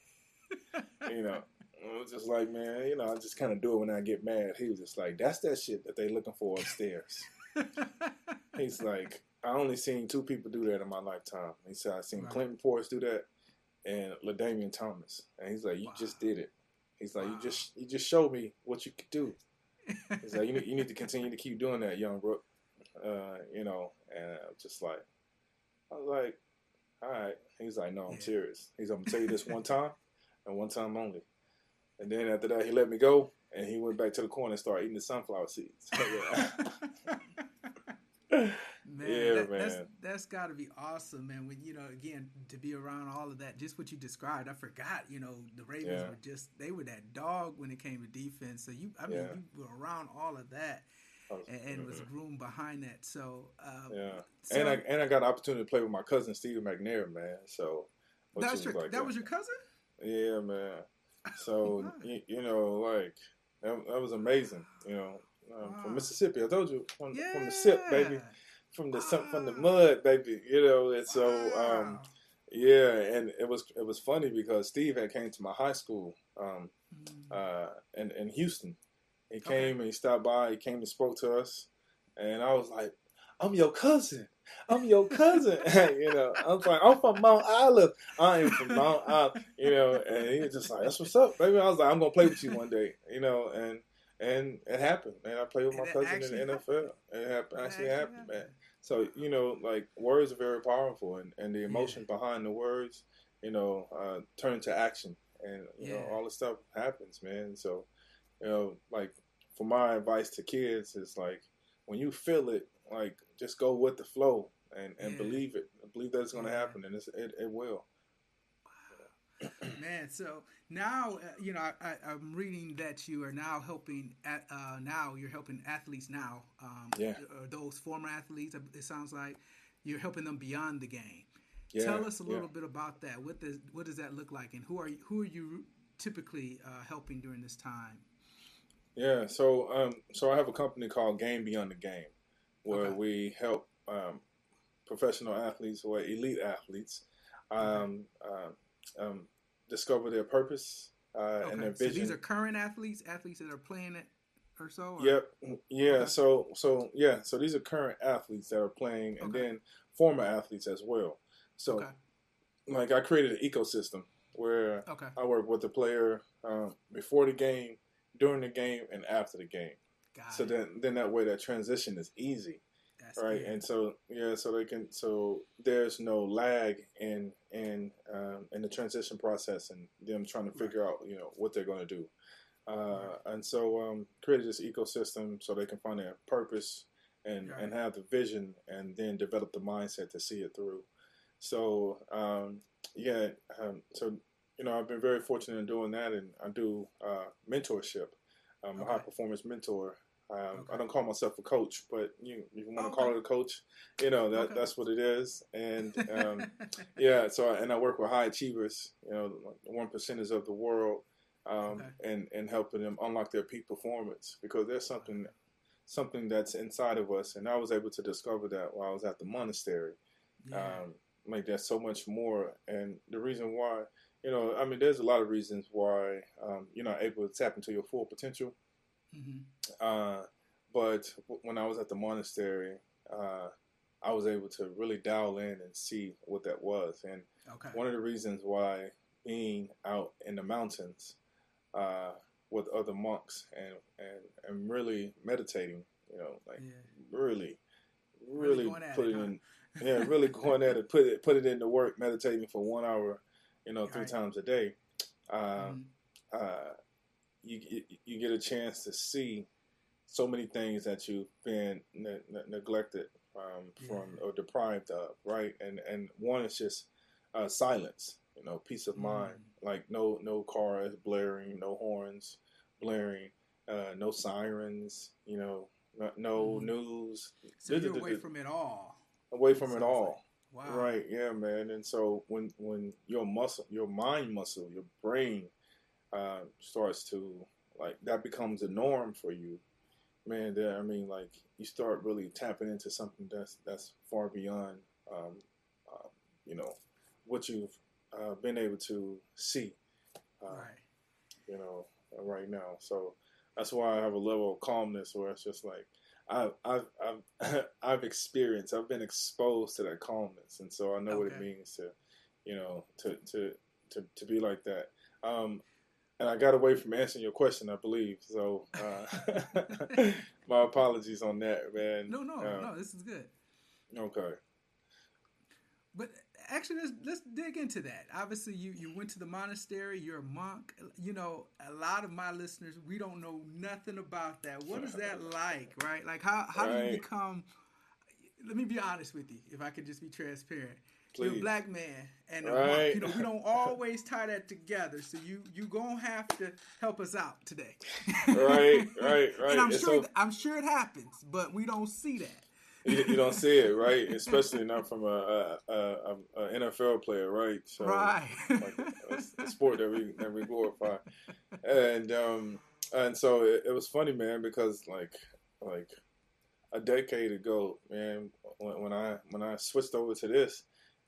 you know, I was just like, man, you know, I just kind of do it when I get mad. He was just like, that's that shit that they looking for upstairs. He's like, I only seen two people do that in my lifetime. He said I seen Right. Clinton Portis do that and LaDainian Thomas. And he's like, you Wow. just did it. He's like, Wow. you just you just showed me what you could do. He's like, you need, you need to continue to keep doing that, young Brook. Uh, you know, and I was just like, I was like, all right. He's like, no, I'm Yeah. serious. He's like, I'm gonna tell you this one time and one time only. And then after that, he let me go, and he went back to the corner and started eating the sunflower seeds. Man, Yeah, that, that's man. that's got to be awesome, man. When you know, again, to be around all of that, just what you described, I forgot. You know, the Ravens Yeah. were just they were that dog when it came to defense. So you, I mean, Yeah. you were around all of that was- and, and was groomed behind that. So, um, yeah. so and I and I got an opportunity to play with my cousin Steve McNair, man. So that was your like that a- was your cousin. yeah, man. So you, you know, like that, that was amazing. You know, um, Wow. from Mississippi. I told you from, Yeah, from the sip, baby. From the sun- from the mud, baby. You know, and so um, yeah, and it was it was funny because Steve had came to my high school um, Mm. uh, in in Houston. He Okay. came and he stopped by. He came and spoke to us, and I was like, "I'm your cousin. I'm your cousin." you know, I was like, "I'm from Mount Olive. I am from Mount Olive." You know, and he was just like, "That's what's up, baby." I was like, "I'm gonna play with you one day." You know, and and it happened, man. I played with my And it cousin in the NFL. It happened, It actually happened, happened. man. So you know, like words are very powerful, and, and the emotion behind the words, you know, uh, turn into action, and you know, all this stuff happens, man. So, you know, like for my advice to kids is like when you feel it, like just go with the flow and, and Yeah. believe it, believe that it's going to Yeah. happen, and it's, it it will. Wow. Man, so now uh, you know I, I'm reading that you are now helping. At, uh, now you're helping athletes. Now, um, Yeah. uh, those former athletes. It sounds like you're helping them beyond the game. Yeah, Tell us a yeah. little bit about that. What does what does that look like, and who are you, who are you typically uh, helping during this time? Yeah, so um, so I have a company called Game Beyond the Game, where Okay. we help um, professional athletes or elite athletes um, uh, um, discover their purpose uh, and their vision. so these are current athletes, athletes that are playing it or so. or- Yep. Yeah. Okay. So so yeah. So these are current athletes that are playing, and Okay. then former athletes as well. So Okay. like I created an ecosystem where Okay. I work with the player um, before the game, during the game, and after the game. Got So it. then then that way that transition is easy, That's right? good. And so yeah, so they can so there's no lag in in um, in the transition process and them trying to Right. figure out you know what they're going to do. Uh, and so um, created this ecosystem so they can find their purpose and, Right. and have the vision and then develop the mindset to see it through. So um, yeah, um, so you know I've been very fortunate in doing that, and I do uh, mentorship. I'm a high performance mentor. Um, Okay. I don't call myself a coach, but you you want to Okay. call it a coach, you know that Okay. that's what it is. And um, yeah, so I, and I work with high achievers, you know, one percenters of the world, um, and and helping them unlock their peak performance because there's something something that's inside of us, and I was able to discover that while I was at the monastery. yeah. Um, like there's so much more, and the reason why, you know, I mean, there's a lot of reasons why um, you're not able to tap into your full potential. Hmm Uh, but w- when I was at the monastery, uh, I was able to really dial in and see what that was. And Okay. one of the reasons why being out in the mountains uh, with other monks and, and, and really meditating, you know, like yeah. really, Really really going at put it, huh? in, yeah, really going at it, put it, put it into work, meditating for one hour, you know, three Right. times a day. Uh, Mhm. uh, you you- get a chance to see so many things that you've been ne- ne- neglected um, from or deprived of, right? And and one is just uh, silence, you know, peace of mind. Like no no cars blaring, no horns blaring, uh, no sirens, you know, no, no Mhm. news, So you're away from it all. away from it all. like- Wow. Right, yeah, man. And so when when your muscle, your mind muscle, your brain uh, starts to like that becomes a norm for you, man. There, I mean, like you start really tapping into something that's that's far beyond, um, uh, you know, what you've uh, been able to see, uh, right. you know, right now. So that's why I have a level of calmness where it's just like I've I've I've, I've experienced, I've been exposed to that calmness, and so I know what it means to, you know, to to to, to be like that. Um, and I got away from answering your question, I believe. So uh, my apologies on that, man. No, no, no. This is good. Okay. But actually, let's let's dig into that. Obviously, you you went to the monastery. You're a monk. You know, a lot of my listeners we don't know nothing about that. What is that like, right? Like how how do you become? Let me be honest with you, if I could just be transparent. You're a black man and a. Right. You know, we don't always tie that together. So you you gonna have to help us out today. Right, right, right. And I'm sure so- I'm sure it happens, but we don't see that. you, you don't see it, right? Especially not from a, a, a, a NFL player, right? So, right. like a, a sport that we that we glorify, and um and so it, it was funny, man, because like like a decade ago, man, when, when I when I switched over to this,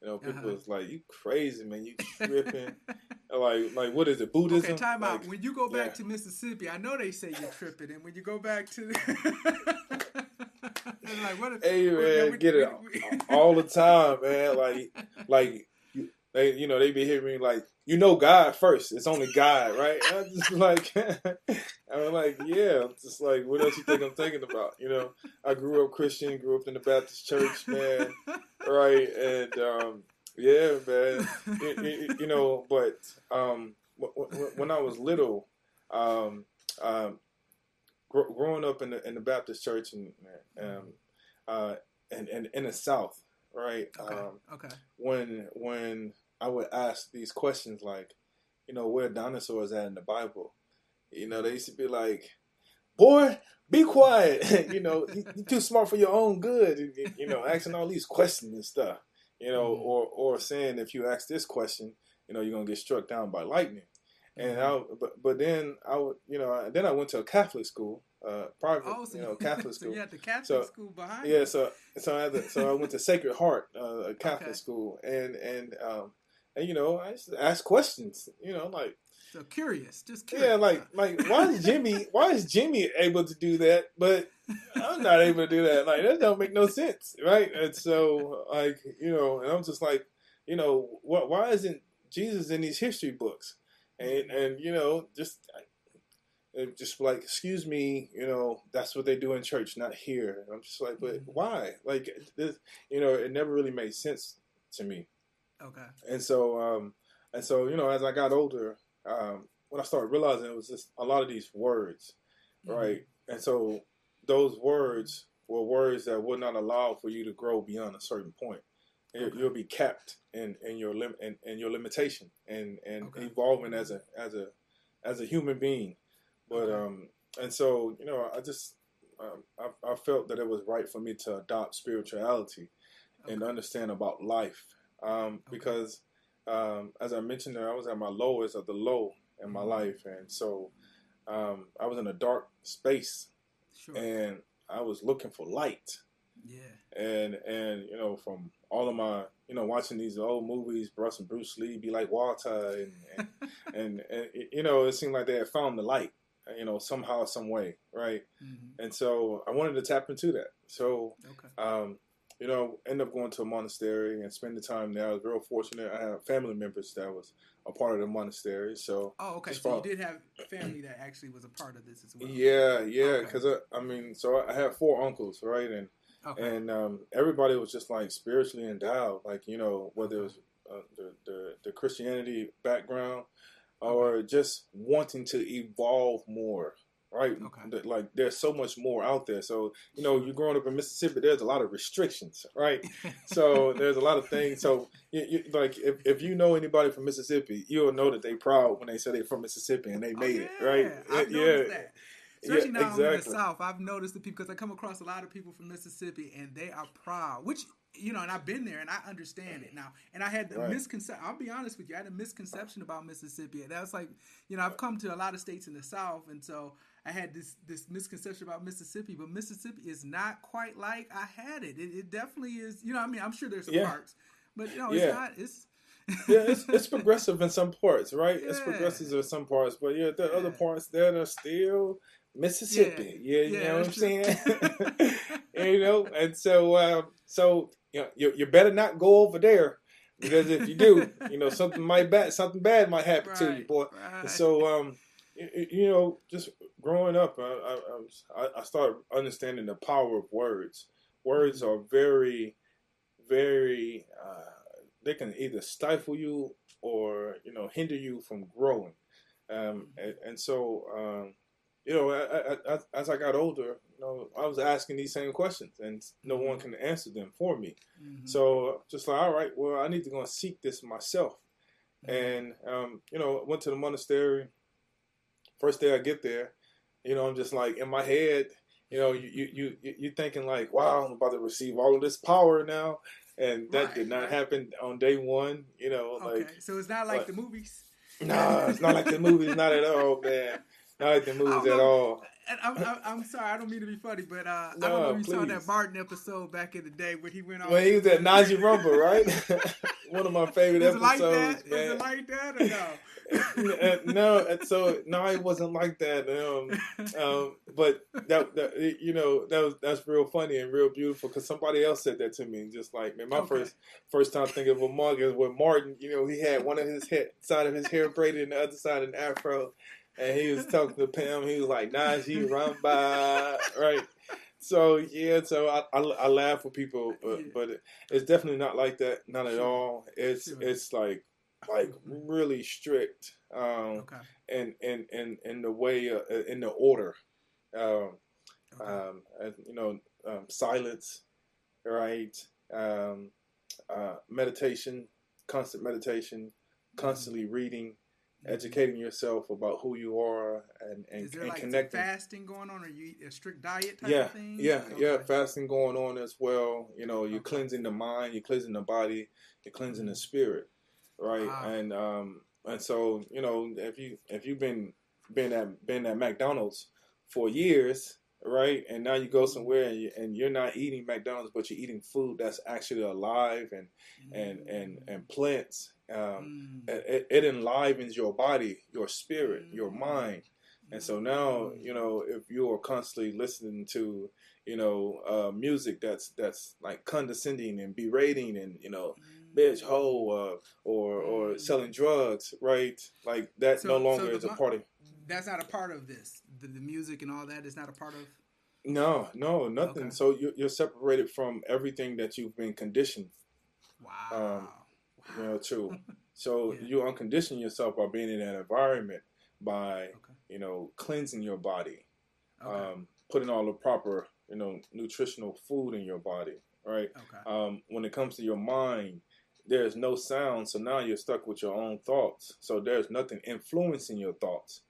you know, people Uh-huh. was like, "You crazy, man? You tripping?" like like what is it? Buddhism? Okay, time out. Like, When you go back yeah. to Mississippi, I know they say you're tripping, and when you go back to, like what? Hey what- man, we- get it all the time, man. Like like they you know they be hitting me like you know God first. It's only God, right? And I'm just like I'm like yeah. I'm just like what else you think I'm thinking about? You know, I grew up Christian, grew up in the Baptist church, man. Right, and um, yeah, man. You- you- you know, but um, wh- wh- when I was little, um, um, gr- growing up in the in the Baptist church and um, uh, and, and in the South, right? okay. Um, okay. when when I would ask these questions like, you know, where dinosaurs at in the Bible, you know, they used to be like, "Boy, be quiet," you know, you, you're too smart for your own good, you- know, asking all these questions and stuff, you know, Mhm. or or saying if you ask this question, you know, you're gonna get struck down by lightning. And I, but but then I would, you know, then I went to a Catholic school, uh, private, Oh, so you know, Catholic so school. you had the Catholic So, school behind. Yeah, so so I had to, so I went to Sacred Heart, uh, a Catholic Okay. school, and and um and you know I used to ask questions, you know, like So curious, just curious. yeah, like like why is Jimmy why is Jimmy able to do that, but I'm not able to do that? Like that don't make no sense, right? And so like you know, and I'm just like, you know, what why isn't Jesus in these history books? And and you know, just just like, excuse me, you know, that's what they do in church, not here. And I'm just like, but Mhm. why? Like, this, you know, it never really made sense to me. Okay. And so, um, and so, you know, as I got older, um, when I started realizing it was just a lot of these words, Mhm. right? And so, those words were words that would not allow for you to grow beyond a certain point. Okay. You'll be capped in, in your lim- in, in your limitation and, and Okay. evolving as a as a as a human being. But Okay. um, and so you know, I just um, I, I felt that it was right for me to adopt spirituality and understand about life, um, because um, as I mentioned, I was at my lowest of the low in my Mhm. life, and so um, I was in a dark space, Sure. and I was looking for light, yeah. and and you know from all of my you know watching these old movies, Bruce and Bruce Lee, be like Walter, and and, and, and you know it seemed like they had found the light, you know somehow some way, right? Mhm. And so I wanted to tap into that. So Okay. um, you know, end up going to a monastery and spend the time there. I was real fortunate. I had family members that was a part of the monastery. So Oh, okay. So you did have family that actually was a part of this as well. yeah, yeah, Okay. because I, I mean, so I had four uncles, right, and Okay. and um, everybody was just like spiritually endowed, like you know, whether it was uh, the, the the Christianity background or just wanting to evolve more. Right, Okay. Like there's so much more out there. So you know, you're growing up in Mississippi. There's a lot of restrictions, right? so there's a lot of things. So you, you, like if, if you know anybody from Mississippi, you'll know that they proud when they say they're from Mississippi and they Oh, made it, right? I've yeah, that. Especially yeah, now I'm in the exactly. South, I've noticed the people because I come across a lot of people from Mississippi and they are proud, which you know, and I've been there and I understand it now. And I had the Right. misconception. I'll be honest with you, I had a misconception about Mississippi. And that's like, you know, I've come to a lot of states in the South, and so I had this this misconception about Mississippi. But Mississippi is not quite like I had it. It, it definitely is. You know, I mean, I'm sure there's some Yeah. parts, but you know, it's Yeah. not. It's yeah, it's, it's progressive in some parts, right? Yeah. It's progressive in some parts, but yeah, there are other parts that are still Mississippi. Yeah, you know what I'm saying? you know, and so um, so you, know, you you better not go over there because if you do, you know something might bad something bad might happen to you, boy. right. So um, y- y- you know, just growing up, I, I, I was- I I started understanding the power of words. Words Mm-hmm. are very, very. Uh, they can either stifle you or you know hinder you from growing. Um, and, and so um, you know, I, I, as I got older, you know, I was asking these same questions, and no one can answer them for me. Mhm. So just like, all right, well, I need to go and seek this myself. Mhm. And um, you know, went to the monastery. First day I get there, you know, I'm just like in my head, you know, you you you you thinking like, wow, I'm about to receive all of this power now, and that Right, did not right. happen on day one. You know, okay, like so it's not like like- the movies. nah, it's not like the movies, not at all, man, not like the oh, movies at all. And I'm, I'm, I'm sorry, I don't mean to be funny, but uh, I No, don't know if you saw that Martin episode back in the day when he went on. When he was at Nazi Rumble, right? One of my favorite episodes. Was it like episodes. that? Was it like that or no? No, so no, it wasn't like that. Um, um, but that, that you know that was that's real funny and real beautiful because somebody else said that to me. Just like man, my Okay. first first time thinking of a mug is with Martin. You know, he had one of his head, side of his hair braided and the other side an afro, and he was talking to Pam. He was like Najee by, right? So yeah, so I, I, I laugh with people, but, but it's definitely not like that, not at all. It's it's like like really strict. Um, okay. and in in in the way uh, in the order um okay. um and, you know um, silence right um uh meditation constant meditation constantly reading Mhm. Educating yourself about who you are and and, Is there and like connecting fasting going on, or you eat a strict diet type yeah of thing? yeah yeah Okay. fasting going on as well you know you're Okay. cleansing the mind you're cleansing the body you're cleansing the spirit right Wow. and um and so you know if you if you've been been at been at mcdonald's for years right and now you go mm-hmm. somewhere and, you, and you're not eating mcdonald's but you're eating food that's actually alive and and mm. and and plants um Mm. it, it enlivens your body your spirit your Mm. mind and so now, you know, if you are constantly listening to, you know, uh, music that's that's like condescending and berating and you know, bitch, hoe, uh, or or Mm. selling drugs, right? Like that So- no longer the is a part of. That's not a part of this. The, the music and all that is not a part of. No, no, nothing. Okay. So you're, you're separated from everything that you've been conditioned, Wow. You know, too. So Yeah. you uncondition yourself by being in that environment by, Okay. you know, cleansing your body. Okay. um, putting all the proper, you know, nutritional food in your body, right? okay. Um, when it comes to your mind, there's no sound, so now you're stuck with your own thoughts. So there's nothing influencing your thoughts.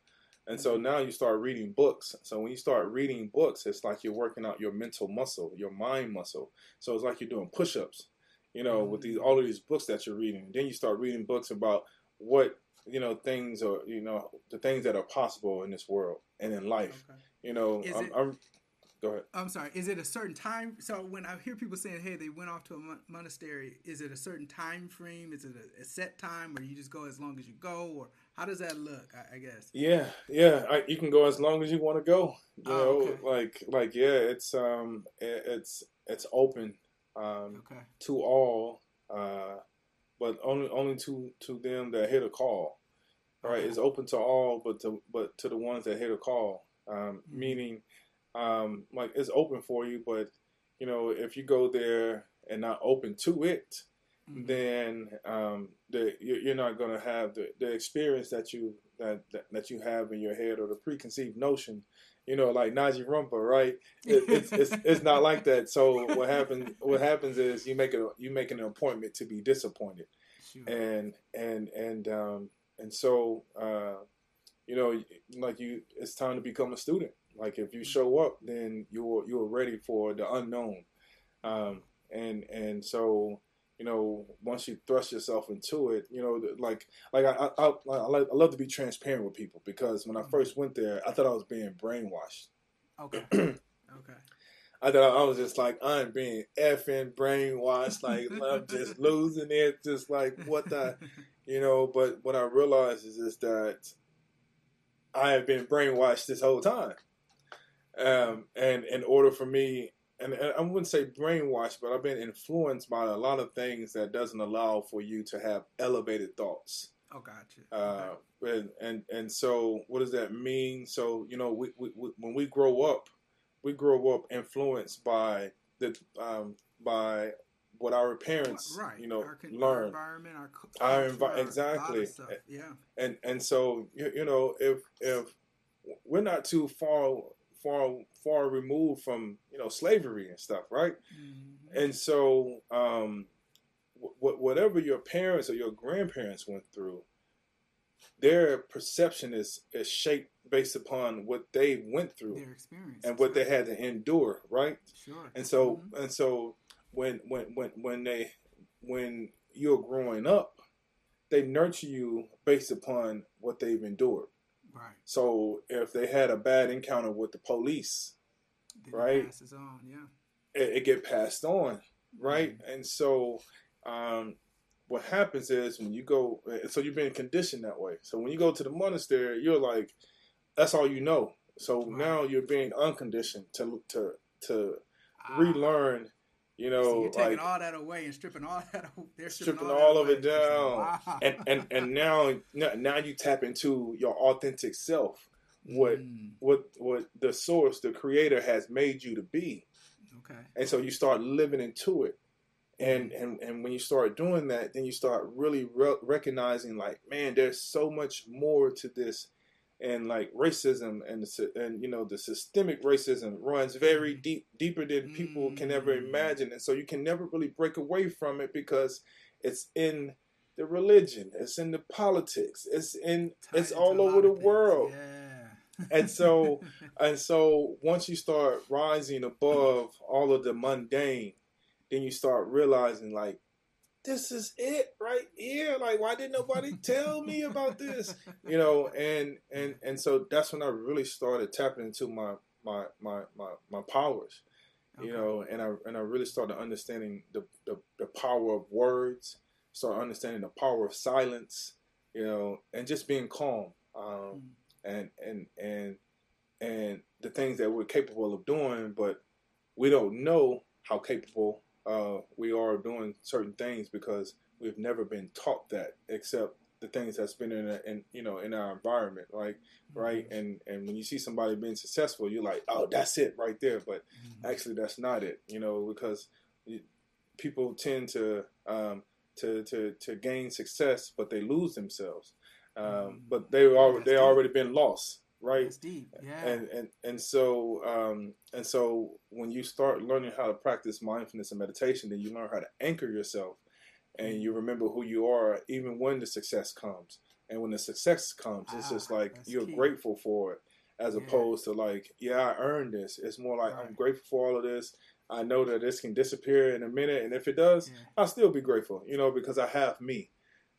And so Mhm. now you start reading books. So when you start reading books, it's like you're working out your mental muscle, your mind muscle. So it's like you're doing push-ups, you know, with these all of these books that you're reading. Then you start reading books about what you know things are, you know, the things that are possible in this world and in life. Okay. You know, I'm, it- I'm. Go ahead. I'm sorry. Is it a certain time? So when I hear people saying, "Hey, they went off to a mon- monastery," is it a certain time frame? Is it a, a set time, or you just go as long as you go, or how does that look? I, I guess. Yeah, yeah. I, you can go as long as you want to go. You Oh, know, okay. like like yeah, it's um, it, it's it's open um Okay. to all, uh, but only only to to them that hit a call. Right, Okay. it's open to all, but to but to the ones that hit a call. Um, Mhm. meaning, um, like it's open for you, but you know, if you go there and not open to it, Mhm. then um, the, you- you're not going to have the, the experience that you that, that that you have in your head or the preconceived notion. You know, like Najee Rumpa, right? It, it's, it's it's not like that. So what happens what happens is you make a you make an appointment to be disappointed, Shoot. and and and um, and so uh, you know, like you, it's time to become a student. Like if you show up, then you're you're ready for the unknown, um, and and so you know once you thrust yourself into it, you know like like I I, I, I, love to be transparent with people because when I Mhm. first went there, I thought I was being brainwashed. Okay. okay. I thought I was just like I'm being effing brainwashed, like I'm just losing it, just like what the, you know. But what I realized is is that I have been brainwashed this whole time, um, and in order for me, and, and I wouldn't say brainwashed, but I've been influenced by a lot of things that doesn't allow for you to have elevated thoughts. Oh, gotcha. Uh, and, and and so what does that mean? So you know, we, we, we, when we grow up, we grow up influenced by the um, by what our parents, right. you know, our, learn. Our environment, our, cu- Our culture, envi- our- of exactly. stuff. Yeah. and and so you, you know if if we're not too far far far removed from you know slavery and stuff, right? Mhm. And so um, wh- whatever your parents or your grandparents went through, their perception is is shaped based upon what they went through Their experience. and what they had to endure, right? Sure. And so Mhm. and so when when when when they when you're growing up, they nurture you based upon what they've endured. Right. So if they had a bad encounter with the police, Then it Right. passes on. Yeah. it, it get passed on, right? And so um, what happens is when you go, so you've been conditioned that way. So when you go to the monastery, you're like, that's all you know. So Right. now you're being unconditioned to to to Ah. relearn. You know, So you're taking like all that away and stripping all that. They're stripping, stripping all, all of it down, Wow. and and and now now now you tap into your authentic self, what Mm, what what the source, the creator has made you to be, okay. and so you start living into it. And, and and when you start doing that, then you start really re- recognizing, like, man, there's so much more to this, and like racism and and you know the systemic racism runs very deep, deeper than people can ever Mm. imagine, and so you can never really break away from it because it's in the religion, it's in the politics, it's in Tied it's all over the world. Yeah. And so- And so once you start rising above all of the mundane, then you start realizing like this is it right here. Like why didn't nobody tell me about this? You know, and and and so that's when I really started tapping into my my my my, my powers. You know, and I and I really started understanding the, the the power of words, start understanding the power of silence, you know, and just being calm. Um, Mm. and and and and the things that we're capable of doing, but we don't know how capable uh, we are doing certain things because we've never been taught that, except the things that's been in, in you know in our environment, like right. And and when you see somebody being successful, you're like, oh, that's it right there. But Mhm. actually, that's not it, you know, because you- people tend to um, to to to gain success, but they lose themselves. Um, Mm. but they That's they already been lost, right? That's deep. Yeah. and and and so um, and so when you start learning how to practice mindfulness and meditation, then you learn how to anchor yourself, and you remember who you are even when the success comes. And when the success comes, it's just Ah, like you're key. grateful for it, as Yeah. opposed to like, yeah, I earned this. It's more like I'm grateful for all of this. I know that this can disappear in a minute, and if it does, yeah. I'll still be grateful, you know, because I have me,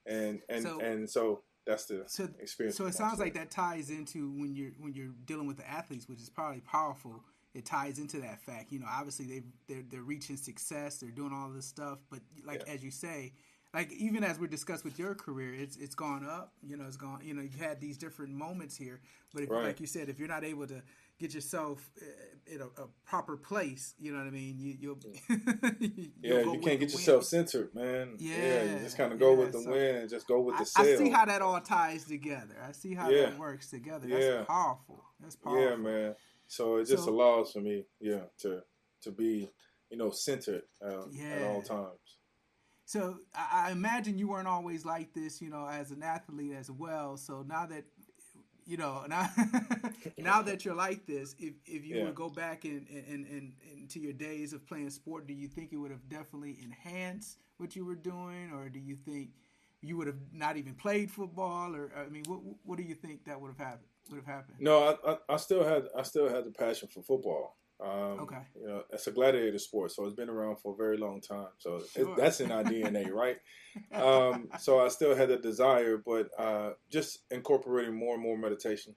and and So- and so that's the So, experience. so it sounds like that ties into when you're when you're dealing with the athletes, which is probably powerful. It ties into that fact. You know, obviously they they're they're reaching success, they're doing all this stuff, but like Yeah. as you say, like even as we're discussed with your career, it's it's gone up. You know, it's gone. You know, you've had these different moments here, but if, Right. like you said, if you're not able to get yourself uh, in a, a proper place, you know what I mean. You, you'll you'll Yeah, you can't get yourself centered, man. Yeah, you just kind of go yeah, with the so- wind and just go with I, the I sail. see how that all ties together. I see how Yeah. that works together. That's Yeah. powerful. That's powerful. yeah, man. So it just So- allows for me, yeah, to to be, you know, centered uh, at all times. So I, I imagine you weren't always like this, you know, as an athlete as well. So now that you know now now that you're like this, if if you Yeah. would go back in, in, in, into your days of playing sport, do you think it would have definitely enhanced what you were doing, or do you think you would have not even played football, or I mean, what what do you think that would have happened? Would have happened? No, I, I, I still had I still had the passion for football. Um, Okay. You know, it's a gladiator sport, so it's been around for a very long time. So Sure. it, that's in our DNA, right? Um, so I still had the desire, but uh, just incorporating more and more meditation,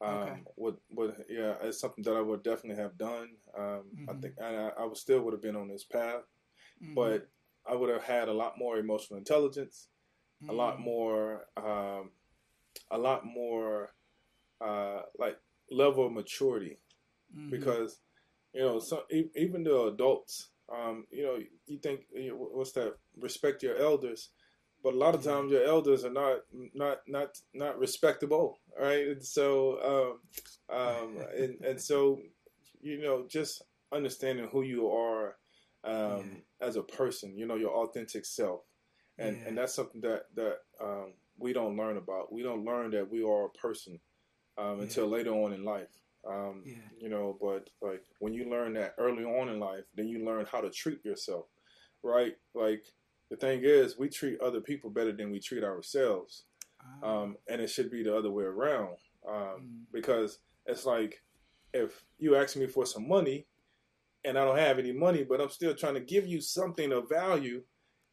Um, okay. Would would yeah, it's something that I would definitely have done. Um, mm-hmm. I think I, I would still would have been on this path, mm-hmm. but I would have had a lot more emotional intelligence, mm-hmm. a lot mm. more, um, a lot more, uh, like level of maturity, mm-hmm. because you know, so even the adults, um, you know, you think you know, what's that? Respect your elders, but a lot of times your elders are not not not not respectable, right? And so, um, um, and and so, you know, just understanding who you are um, yeah. as a person, you know, your authentic self, and yeah. and that's something that that um, we don't learn about. We don't learn that we are a person um, until later on in life. Um, yeah. You know, but like when you learn that early on in life, then you learn how to treat yourself, right? Like the thing is, we treat other people better than we treat ourselves, ah. um, and it should be the other way around. Um, mm. Because it's like if you ask me for some money, and I don't have any money, but I'm still trying to give you something of value.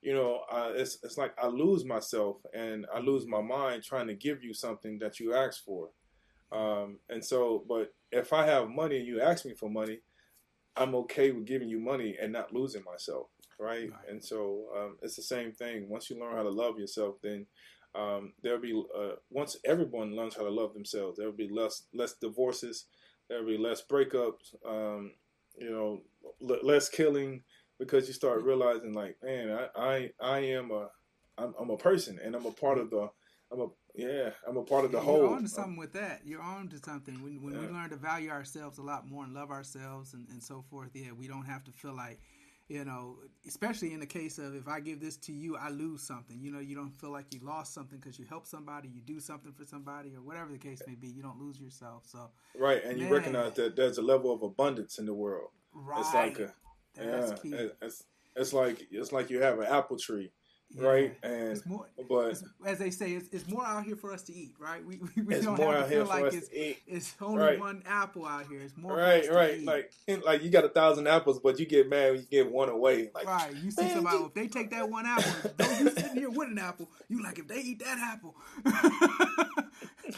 You know, uh, it's it's like I lose myself and I lose my mind trying to give you something that you asked for. Um, and so, but if I have money and you ask me for money, I'm okay with giving you money and not losing myself, right? right. And so um, it's the same thing. Once you learn how to love yourself, then um, there'll be uh, once everyone learns how to love themselves, there'll be less less divorces, there'll be less breakups, um, you know, l- less killing because you start realizing like, man, I I, I am a I'm, I'm a person and I'm a part of the I'm a yeah, I'm a part of the You're whole. You're on to something with that. You're on to something. When, when yeah. we learn to value ourselves a lot more and love ourselves and, and so forth, yeah, we don't have to feel like, you know, especially in the case of if I give this to you, I lose something. You know, you don't feel like you lost something because you help somebody, you do something for somebody, or whatever the case may be. You don't lose yourself. So right, and man. you recognize that there's a level of abundance in the world. Right. It's like a That's yeah, it's it's like it's like you have an apple tree yeah. right? And it's more, but it's, as they say, it's, it's, more out here for us to eat, right? We, we, we don't have to feel like it's, it's only right. one apple out here. It's more right, right. Like like you got a thousand apples, but you get mad when you get one away. Like, right, you see somebody if they take that one apple, don't you sitting here with an apple? You like if they eat that apple.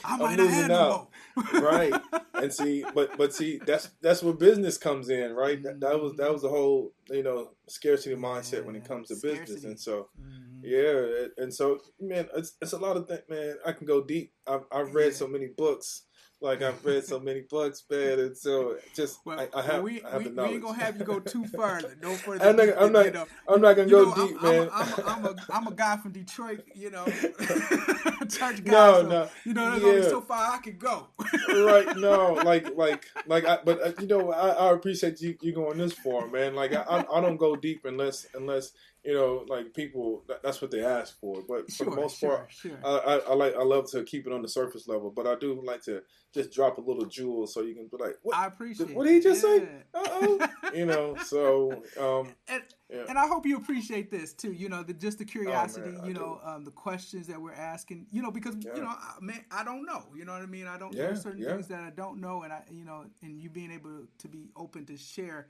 I might I'm losing out, right? And see, but but see, that's that's where business comes in, right? That, that was that was the whole you know scarcity mindset yeah, when it comes to scarcity. business, and so mm-hmm. yeah, and so man, it's it's a lot of things, man. I can go deep. I've I've read yeah. so many books like I've read so many books, man, and so just well, I, I have, we, I have we, we ain't gonna have you go too far. No further. I'm not. I'm not, you know, I'm not gonna go know, deep, I'm, man. I'm, I'm, I'm, a, I'm a guy from Detroit, you know, church guy. No, so, no. You know, there's yeah. only so far I can go. right? No, like, like, like. I, but uh, you know, I, I appreciate you, you going this far, man. Like, I, I, I don't go deep unless, unless you know, like people, that's what they ask for. But for the most sure, part, sure. I, I, I, like, I love to keep it on the surface level. But I do like to just drop a little jewel so you can be like, what, I appreciate. What did he just yeah. say? Uh oh, you know. So, um, and, yeah. and I hope you appreciate this too. You know, the, just the curiosity. Oh, man, you know, um, the questions that we're asking. You know, because yeah. you know, I, man, I don't know. You know what I mean? I don't. There certain things that I don't know, and I, you know, and you being able to be open to share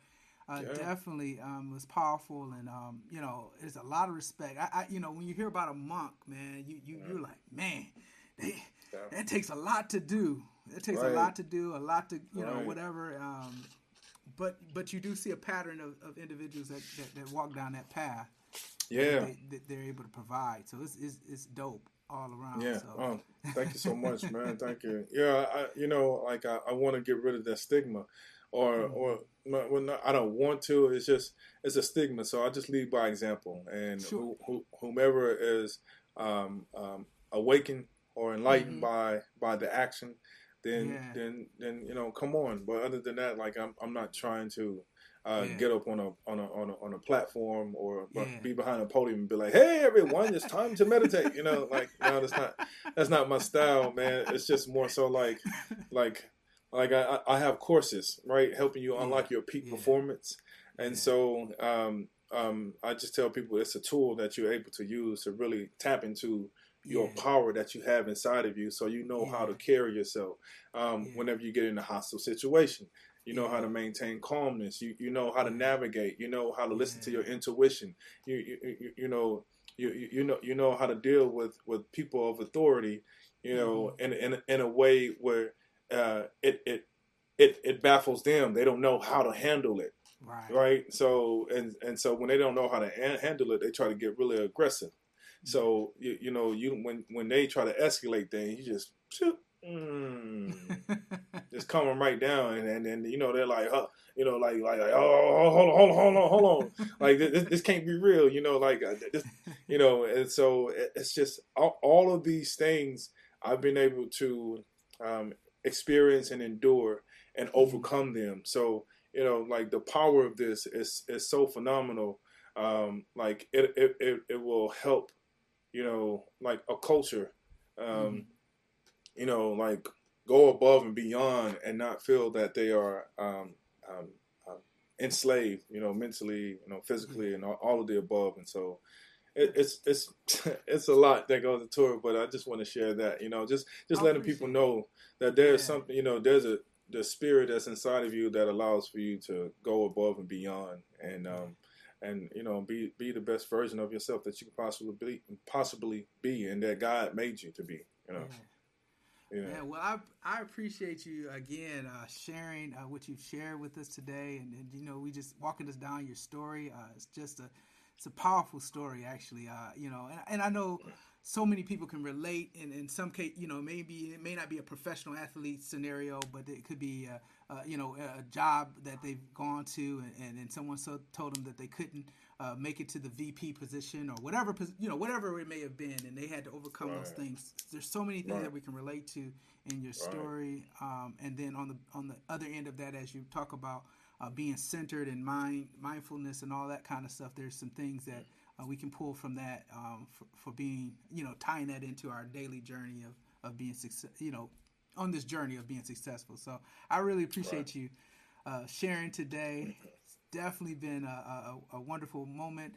uh, yeah. definitely um, was powerful, and um, you know, there's a lot of respect. I, I, you know, when you hear about a monk, man, you you you're like, man, they, yeah. that takes a lot to do. It takes right. a lot to do, a lot to you right. know, whatever. Um, but but you do see a pattern of, of individuals that, that, that walk down that path. Yeah, that, they, they're able to provide. So it's it's, it's dope all around. Yeah. So. Oh, thank you so much, man. Thank you. Yeah, I, you know, like I, I want to get rid of that stigma or mm-hmm. or when I don't want to. It's just it's a stigma. So I just lead by example, and sure. who, whomever is um, um, awakened or enlightened mm-hmm. by by the action, then yeah. then then you know, come on. But other than that, like I'm I'm not trying to. Uh, yeah. Get up on a on a on a, on a platform or yeah. be behind a podium and be like, "Hey, everyone, it's time to meditate." You know, like no, that's not that's not my style, man. It's just more so like like like I, I have courses, right, helping you unlock your peak yeah. performance, and yeah. so um, um, I just tell people it's a tool that you're able to use to really tap into your yeah. power that you have inside of you, so you know how to carry yourself um, whenever you get in a hostile situation. You know how to maintain calmness. You you know how to navigate. You know how to listen to your intuition. You you you, you know. You, you know you know how to deal with, with people of authority, you know, mm-hmm. in, in in a way where uh, it it it it baffles them. They don't know how to handle it. Right. Right. So and and so when they don't know how to an- handle it, they try to get really aggressive. So you, you know you when when they try to escalate things, you just shoot, mm, just calm them right down, and and, and you know they're like, uh, you know, like like, like oh hold on hold on hold on hold on, like this, this can't be real, you know, like uh, this, you know, and so it's just all, all of these things I've been able to um, experience and endure and overcome them. So you know, like the power of this is is so phenomenal. Um, like it, it it it will help, you know, like a culture, um, Mm-hmm. you know, like go above and beyond and not feel that they are um, um, um, enslaved, you know, mentally, you know, physically, and all, all of the above. And so, it, it's it's it's a lot that goes into it. But I just want to share that, you know, just just I letting people know that there's Yeah. something, you know, there's a the spirit that's inside of you that allows for you to go above and beyond, and um, and you know, be be the best version of yourself that you can possibly be, possibly be, and that God made you to be. You know, Yeah. know. Yeah, well, I I appreciate you again uh, sharing uh, what you've shared with us today, and, and you know, we just walking us down your story. Uh, it's just a it's a powerful story, actually. Uh, you know, and, and I know so many people can relate. And in some case, you know, maybe it may not be a professional athlete scenario, but it could be a, a you know a job that they've gone to, and, someone so told them that they couldn't. Uh, make it to the VP position or whatever you know whatever it may have been, and they had to overcome those things. There's so many things Right. that we can relate to in your story, um, and then on the on the other end of that, as you talk about uh, being centered and mind mindfulness and all that kind of stuff, there's some things that uh, we can pull from that um, for, for being you know tying that into our daily journey of of being success, you know, on this journey of being successful. So I really appreciate you uh, sharing today. It's definitely been a, a, a wonderful moment.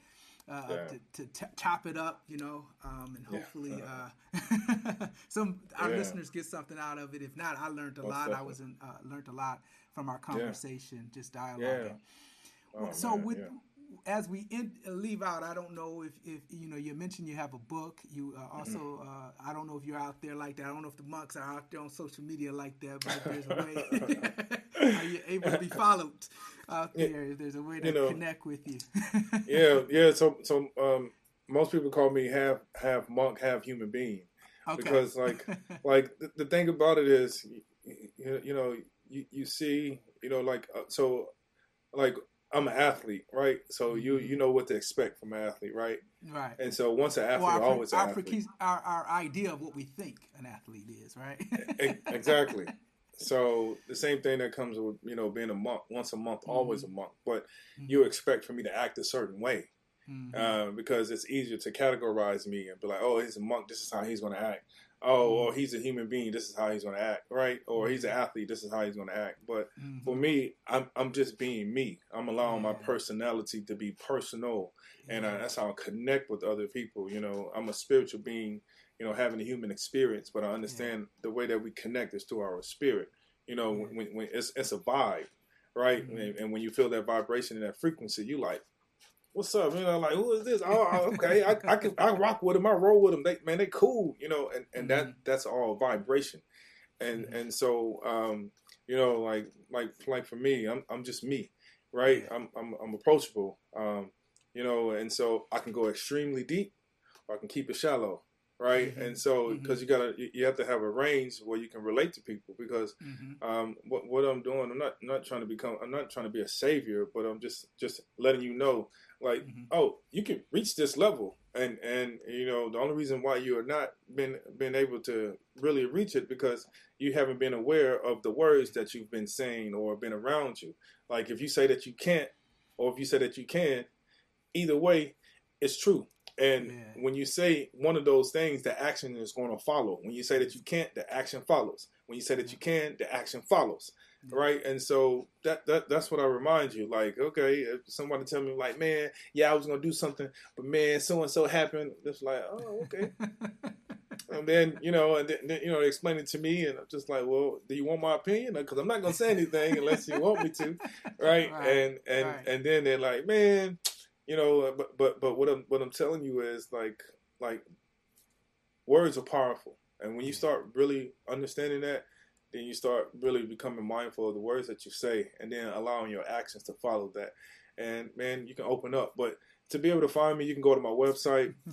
Uh, Yeah. to, to t- chop it up, you know, um, and Yeah. hopefully uh, some our Yeah. listeners get something out of it. If not, I learned a Most lot. I was in, uh, learned a lot from our conversation, just dialoguing. Yeah. Oh, so man, with yeah. as we leave out, I don't know if, if you know you mentioned you have a book. You uh, Mm-hmm. also uh, I don't know if you're out there like that. I don't know if the monks are out there on social media like that, but if there's a way are you able to be followed out there? If there's a way to you know, connect with you. yeah, yeah. So, so um, most people call me half half monk, half human being, okay. because like like the, the thing about it is, you, you know, you, you see, you know, like uh, so, like I'm an athlete, right? So you Mm-hmm. you know what to expect from an athlete, right? right. And so once an athlete, Well, our, always our, athlete. our our idea of what we think an athlete is, right? Exactly. So the same thing that comes with you know being a monk, once a month, always Mm-hmm. a month. But you expect for me to act a certain way Mhm. uh, because it's easier to categorize me and be like, oh, he's a monk. This is how he's going to act. Oh, or he's a human being. This is how he's going to act, right? Or he's an athlete. This is how he's going to act. But Mhm. for me, I'm I'm just being me. I'm allowing my personality to be personal, and uh, Yeah. that's how I connect with other people. You know, I'm a spiritual being. You know, having a human experience, but I understand the way that we connect is through our spirit. You know, Yeah. when, when it's it's a vibe, right? Mhm. And, and when you feel that vibration and that frequency, you like, what's up? You know, like who is this? Oh, oh, okay, I, I can I rock with them. I roll with them. They man, they cool. You know, and and that that's all vibration, and Mhm. and so um, you know, like like like for me, I'm I'm just me, right? I'm I'm I'm approachable, um, you know, and so I can go extremely deep, or I can keep it shallow. Right, Mhm. and so because you gotta, you have to have a range where you can relate to people. Because Mhm. um, what what I'm doing, I'm not not trying to become, I'm not trying to be a savior, but I'm just just letting you know, like, Mhm. oh, you can reach this level, and and you know the only reason why you are not been been able to really reach it because you haven't been aware of the words that you've been saying or been around you. Like if you say that you can't, or if you say that you can, either way, it's true. And Yeah. when you say one of those things, the action is going to follow. When you say that you can't, the action follows. When you say that you can, the action follows. Right? And so that, that that's what I remind you. Like, okay, if somebody tell me like, man, yeah, I was gonna do something, but man, so and so happened. It's like, oh, okay. and then you know, and then, you know, they explain it to me, and I'm just like, well, do you want my opinion? Because I'm not gonna say anything unless you want me to, right? Right, And and right. and then they're like, man, you know, uh, but but but what I'm what I'm telling you is like like words are powerful, and when you start really understanding that, then you start really becoming mindful of the words that you say, and then allowing your actions to follow that. And man, you can open up. But to be able to find me, you can go to my website.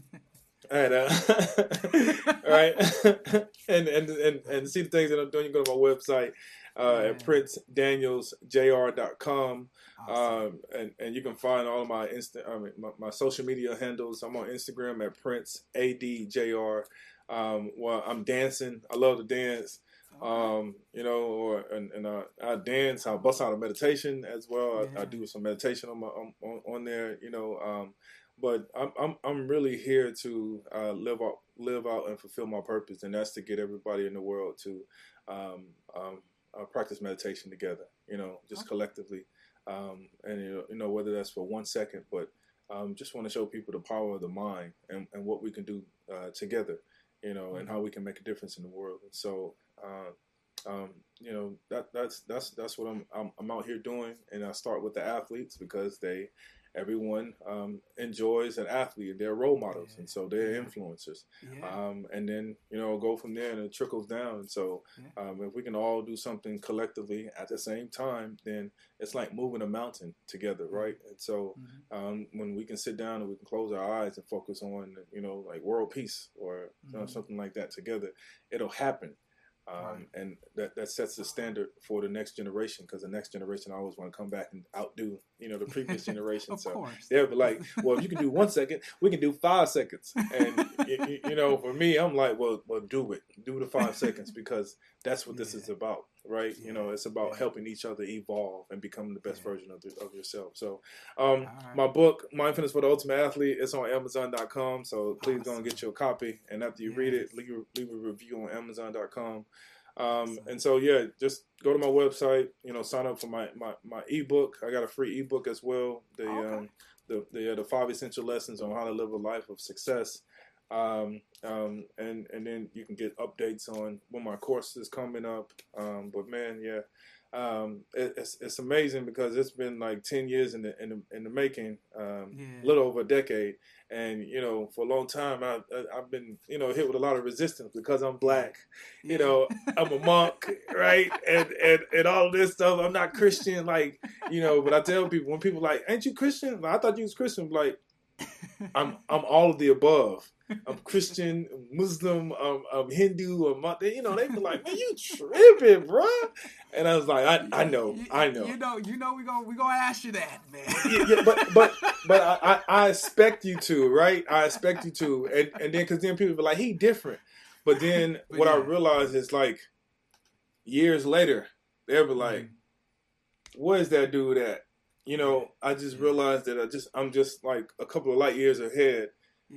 and uh, right, and, and and and see the things that I'm doing. You go to my website uh, at princedanielsjr.com. Awesome. Um, and, and you can find all of my insta- I mean, my, my, social media handles. I'm on Instagram at Prince ADJR. Um, well, I'm dancing. I love to dance. Um, you know, or and, and uh, I dance. I bust out a meditation as well. Yeah. I, I, do some meditation on my on, on there. You know, um, but I'm I'm I'm really here to uh, live out live out and fulfill my purpose, and that's to get everybody in the world to um, um, uh, practice meditation together. You know, just okay. collectively, um, and you know, you know, whether that's for one second, but um, just want to show people the power of the mind and, and what we can do uh, together. You know, mm-hmm. and how we can make a difference in the world. And so, uh, um, you know, that that's that's that's what I'm, I'm I'm out here doing. And I start with the athletes because they everyone um, enjoys an athlete and they're role models yeah. and so they're yeah. influencers yeah. Um, and then you know go from there and it trickles down and so um, if we can all do something collectively at the same time then it's like moving a mountain together right and so mm-hmm. Um, when we can sit down and we can close our eyes and focus on you know like world peace or mm-hmm. you know, something like that together it'll happen um, right. And that, that sets the standard for the next generation because the next generation always want to come back and outdo, you know, the previous generation. so course. they'll be like, well, if you can do one second, we can do five seconds. And, you, you know, for me, I'm like, well, well, do it. Do the five seconds because that's what yeah. this is about, right? You know, it's about helping each other evolve and become the best version of, the, of yourself. So um, right. my book, Mindfulness for the Ultimate Athlete, it's on Amazon.com. So please awesome. go and get your copy. And after you read it, leave, leave a review on Amazon.com. Um, and so yeah, just go to my website. You know, sign up for my my, my ebook. I got a free ebook as well. The okay. um, the the, uh, the five essential lessons on how to live a life of success. Um, um, and and then you can get updates on when my course is coming up. Um, but man, yeah, um, it, it's it's amazing because it's been like ten years in the in the, in the making, um, yeah. a little over a decade, and you know, for a long time, I, I have been you know hit with a lot of resistance because I'm black. You know, I'm a monk, right? And and and all this stuff. I'm not Christian, like you know. But I tell people when people like, "Ain't you Christian?" I thought you was Christian. like, I'm I'm all of the above. I'm Christian, Muslim, I'm, I'm Hindu, or you know, they be like, "Man, you tripping, bro?" And I was like, "I, I know, I know." You know, you know, we gonna we gonna ask you that, man. yeah, yeah, but but but I, I, expect you to, right? I expect you to, and and then because then people be like, "He different," but then but what yeah. I realize is like years later, they'll be like, mm. "Where's that dude at?" You know, I just realized that I just I'm just like a couple of light years ahead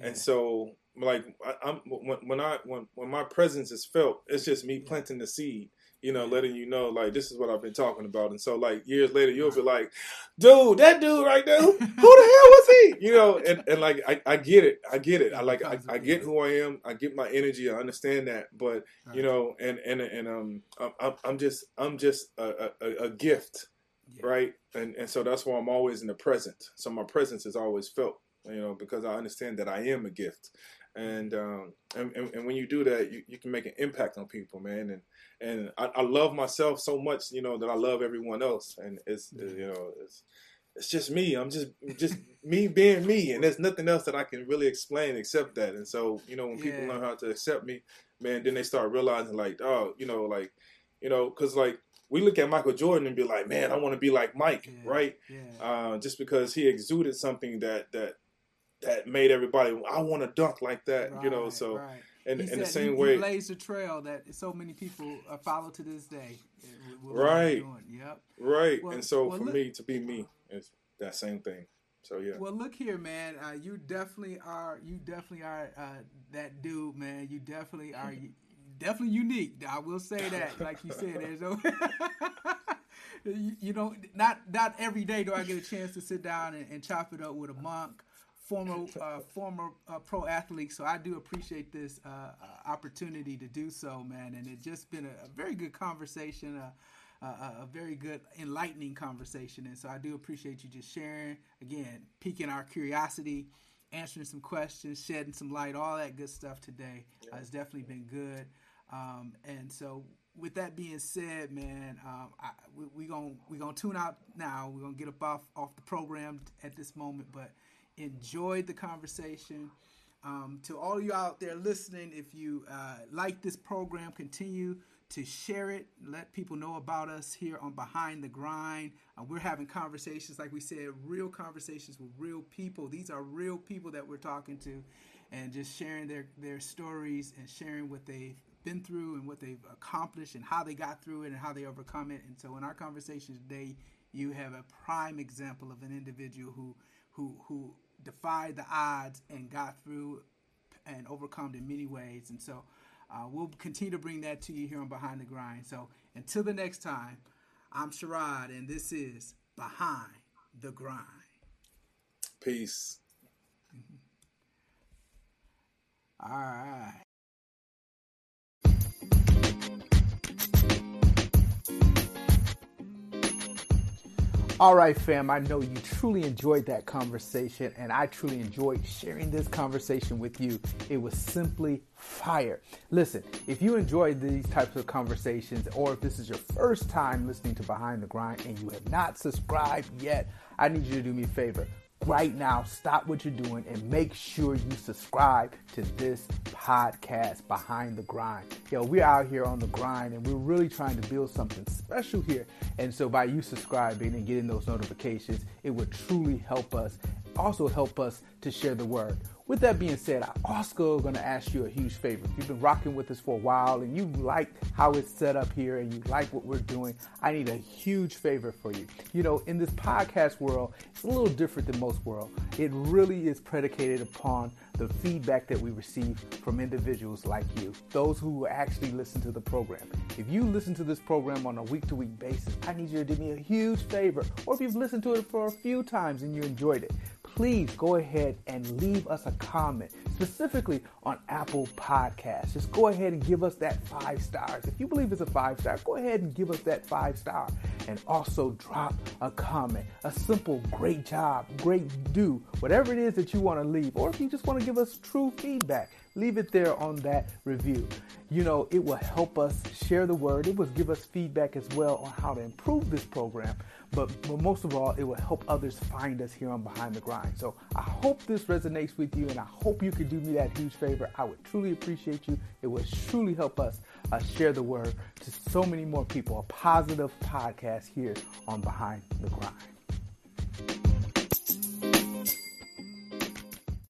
and so, like, I, am when, when I when when my presence is felt, it's just me planting the seed. You know, letting you know, like, this is what I've been talking about. And so, like, years later, you'll be like, dude, that dude right there, who, who the hell was he? You know, and, and like, I, I get it. I get it. I like, I, I get who I am. I get my energy. I understand that. But, you know, and, and, and, um, I'm, I'm just, I'm just a, a, a gift. Yeah. Right. And, and so that's why I'm always in the present. So my presence is always felt you know, because I understand that I am a gift. And, um, and, and when you do that, you, you can make an impact on people, man. And and I, I love myself so much, you know, that I love everyone else. And it's you know it's it's just me. I'm just just me being me, and there's nothing else that I can really explain except that. And so, you know, when people yeah. learn how to accept me, man, then they start realizing like, oh, you know, like, you know, because like we look at Michael Jordan and be like, man, I want to be like Mike, yeah. right? Yeah. Uh, just because he exuded something that that that made everybody I want to dunk like that, right, you know. So, right. and in the same he, way, he blazed a trail that so many people follow to this day. Right. Yep. Right. Well, and so well, for look, me to be me is that same thing. So yeah. Well, look here, man. Uh, you definitely are. You definitely are uh, that dude, man. You definitely are. definitely unique. I will say that. Like you said, there's no. you, you know, not not every day do I get a chance to sit down and, and chop it up with a monk former uh, former uh, pro athlete, so I do appreciate this uh, uh opportunity to do so, man. And it's just been a, a very good conversation, uh, uh, a very good enlightening conversation. And so I do appreciate you just sharing, again, piquing our curiosity, answering some questions, shedding some light, all that good stuff today. Yeah. it's definitely been good. Um, and so with that being said, man, um, I, we, we gonna we gonna tune out now. We're gonna get up off off the program at this moment, but enjoyed the conversation. Um, to all you out there listening, if you uh, like this program, continue to share it. Let people know about us here on Behind the Grind. Uh, we're having conversations, like we said, real conversations with real people. These are real people that we're talking to, and just sharing their their stories and sharing what they've been through and what they've accomplished and how they got through it and how they overcome it. And so, in our conversation today, you have a prime example of an individual who who who defied the odds and got through and overcome in many ways. And so uh, we'll continue to bring that to you here on Behind the Grind. So until the next time, I'm Sherrod, and this is Behind the Grind. Peace. All right. All right, fam, I know you truly enjoyed that conversation, and I truly enjoyed sharing this conversation with you. It was simply fire. Listen, if you enjoyed these types of conversations, or if this is your first time listening to Behind the Grind and you have not subscribed yet, I need you to do me a favor right now, stop what you're doing and make sure you subscribe to this podcast, Behind the Grind. Yo, we're out here on the grind and we're really trying to build something special here. And so by you subscribing and getting those notifications, it would truly help us. Also help us to share the word. With that being said, I also to ask you a huge favor. If you've been rocking with us for a while and you like how it's set up here and you like what we're doing, I need a huge favor for you. You know, in this podcast world, it's a little different than most world. It really is predicated upon the feedback that we receive from individuals like you, those who actually listen to the program. If you listen to this program on a week to week basis, I need you to do me a huge favor. Or if you've listened to it for a few times and you enjoyed it, please go ahead and leave us a comment, specifically on Apple Podcasts. Just go ahead and give us that five stars. If you believe it's a five star, go ahead and give us that five star. And also drop a comment, a simple great job, great do, whatever it is that you want to leave. Or if you just want to give us true feedback, leave it there on that review. You know, it will help us share the word. It will give us feedback as well on how to improve this program. But, but most of all, it will help others find us here on Behind the Grind. So I hope this resonates with you, and I hope you could do me that huge favor. I would truly appreciate you. It would truly help us uh, share the word to so many more people. A positive podcast here on Behind the Grind.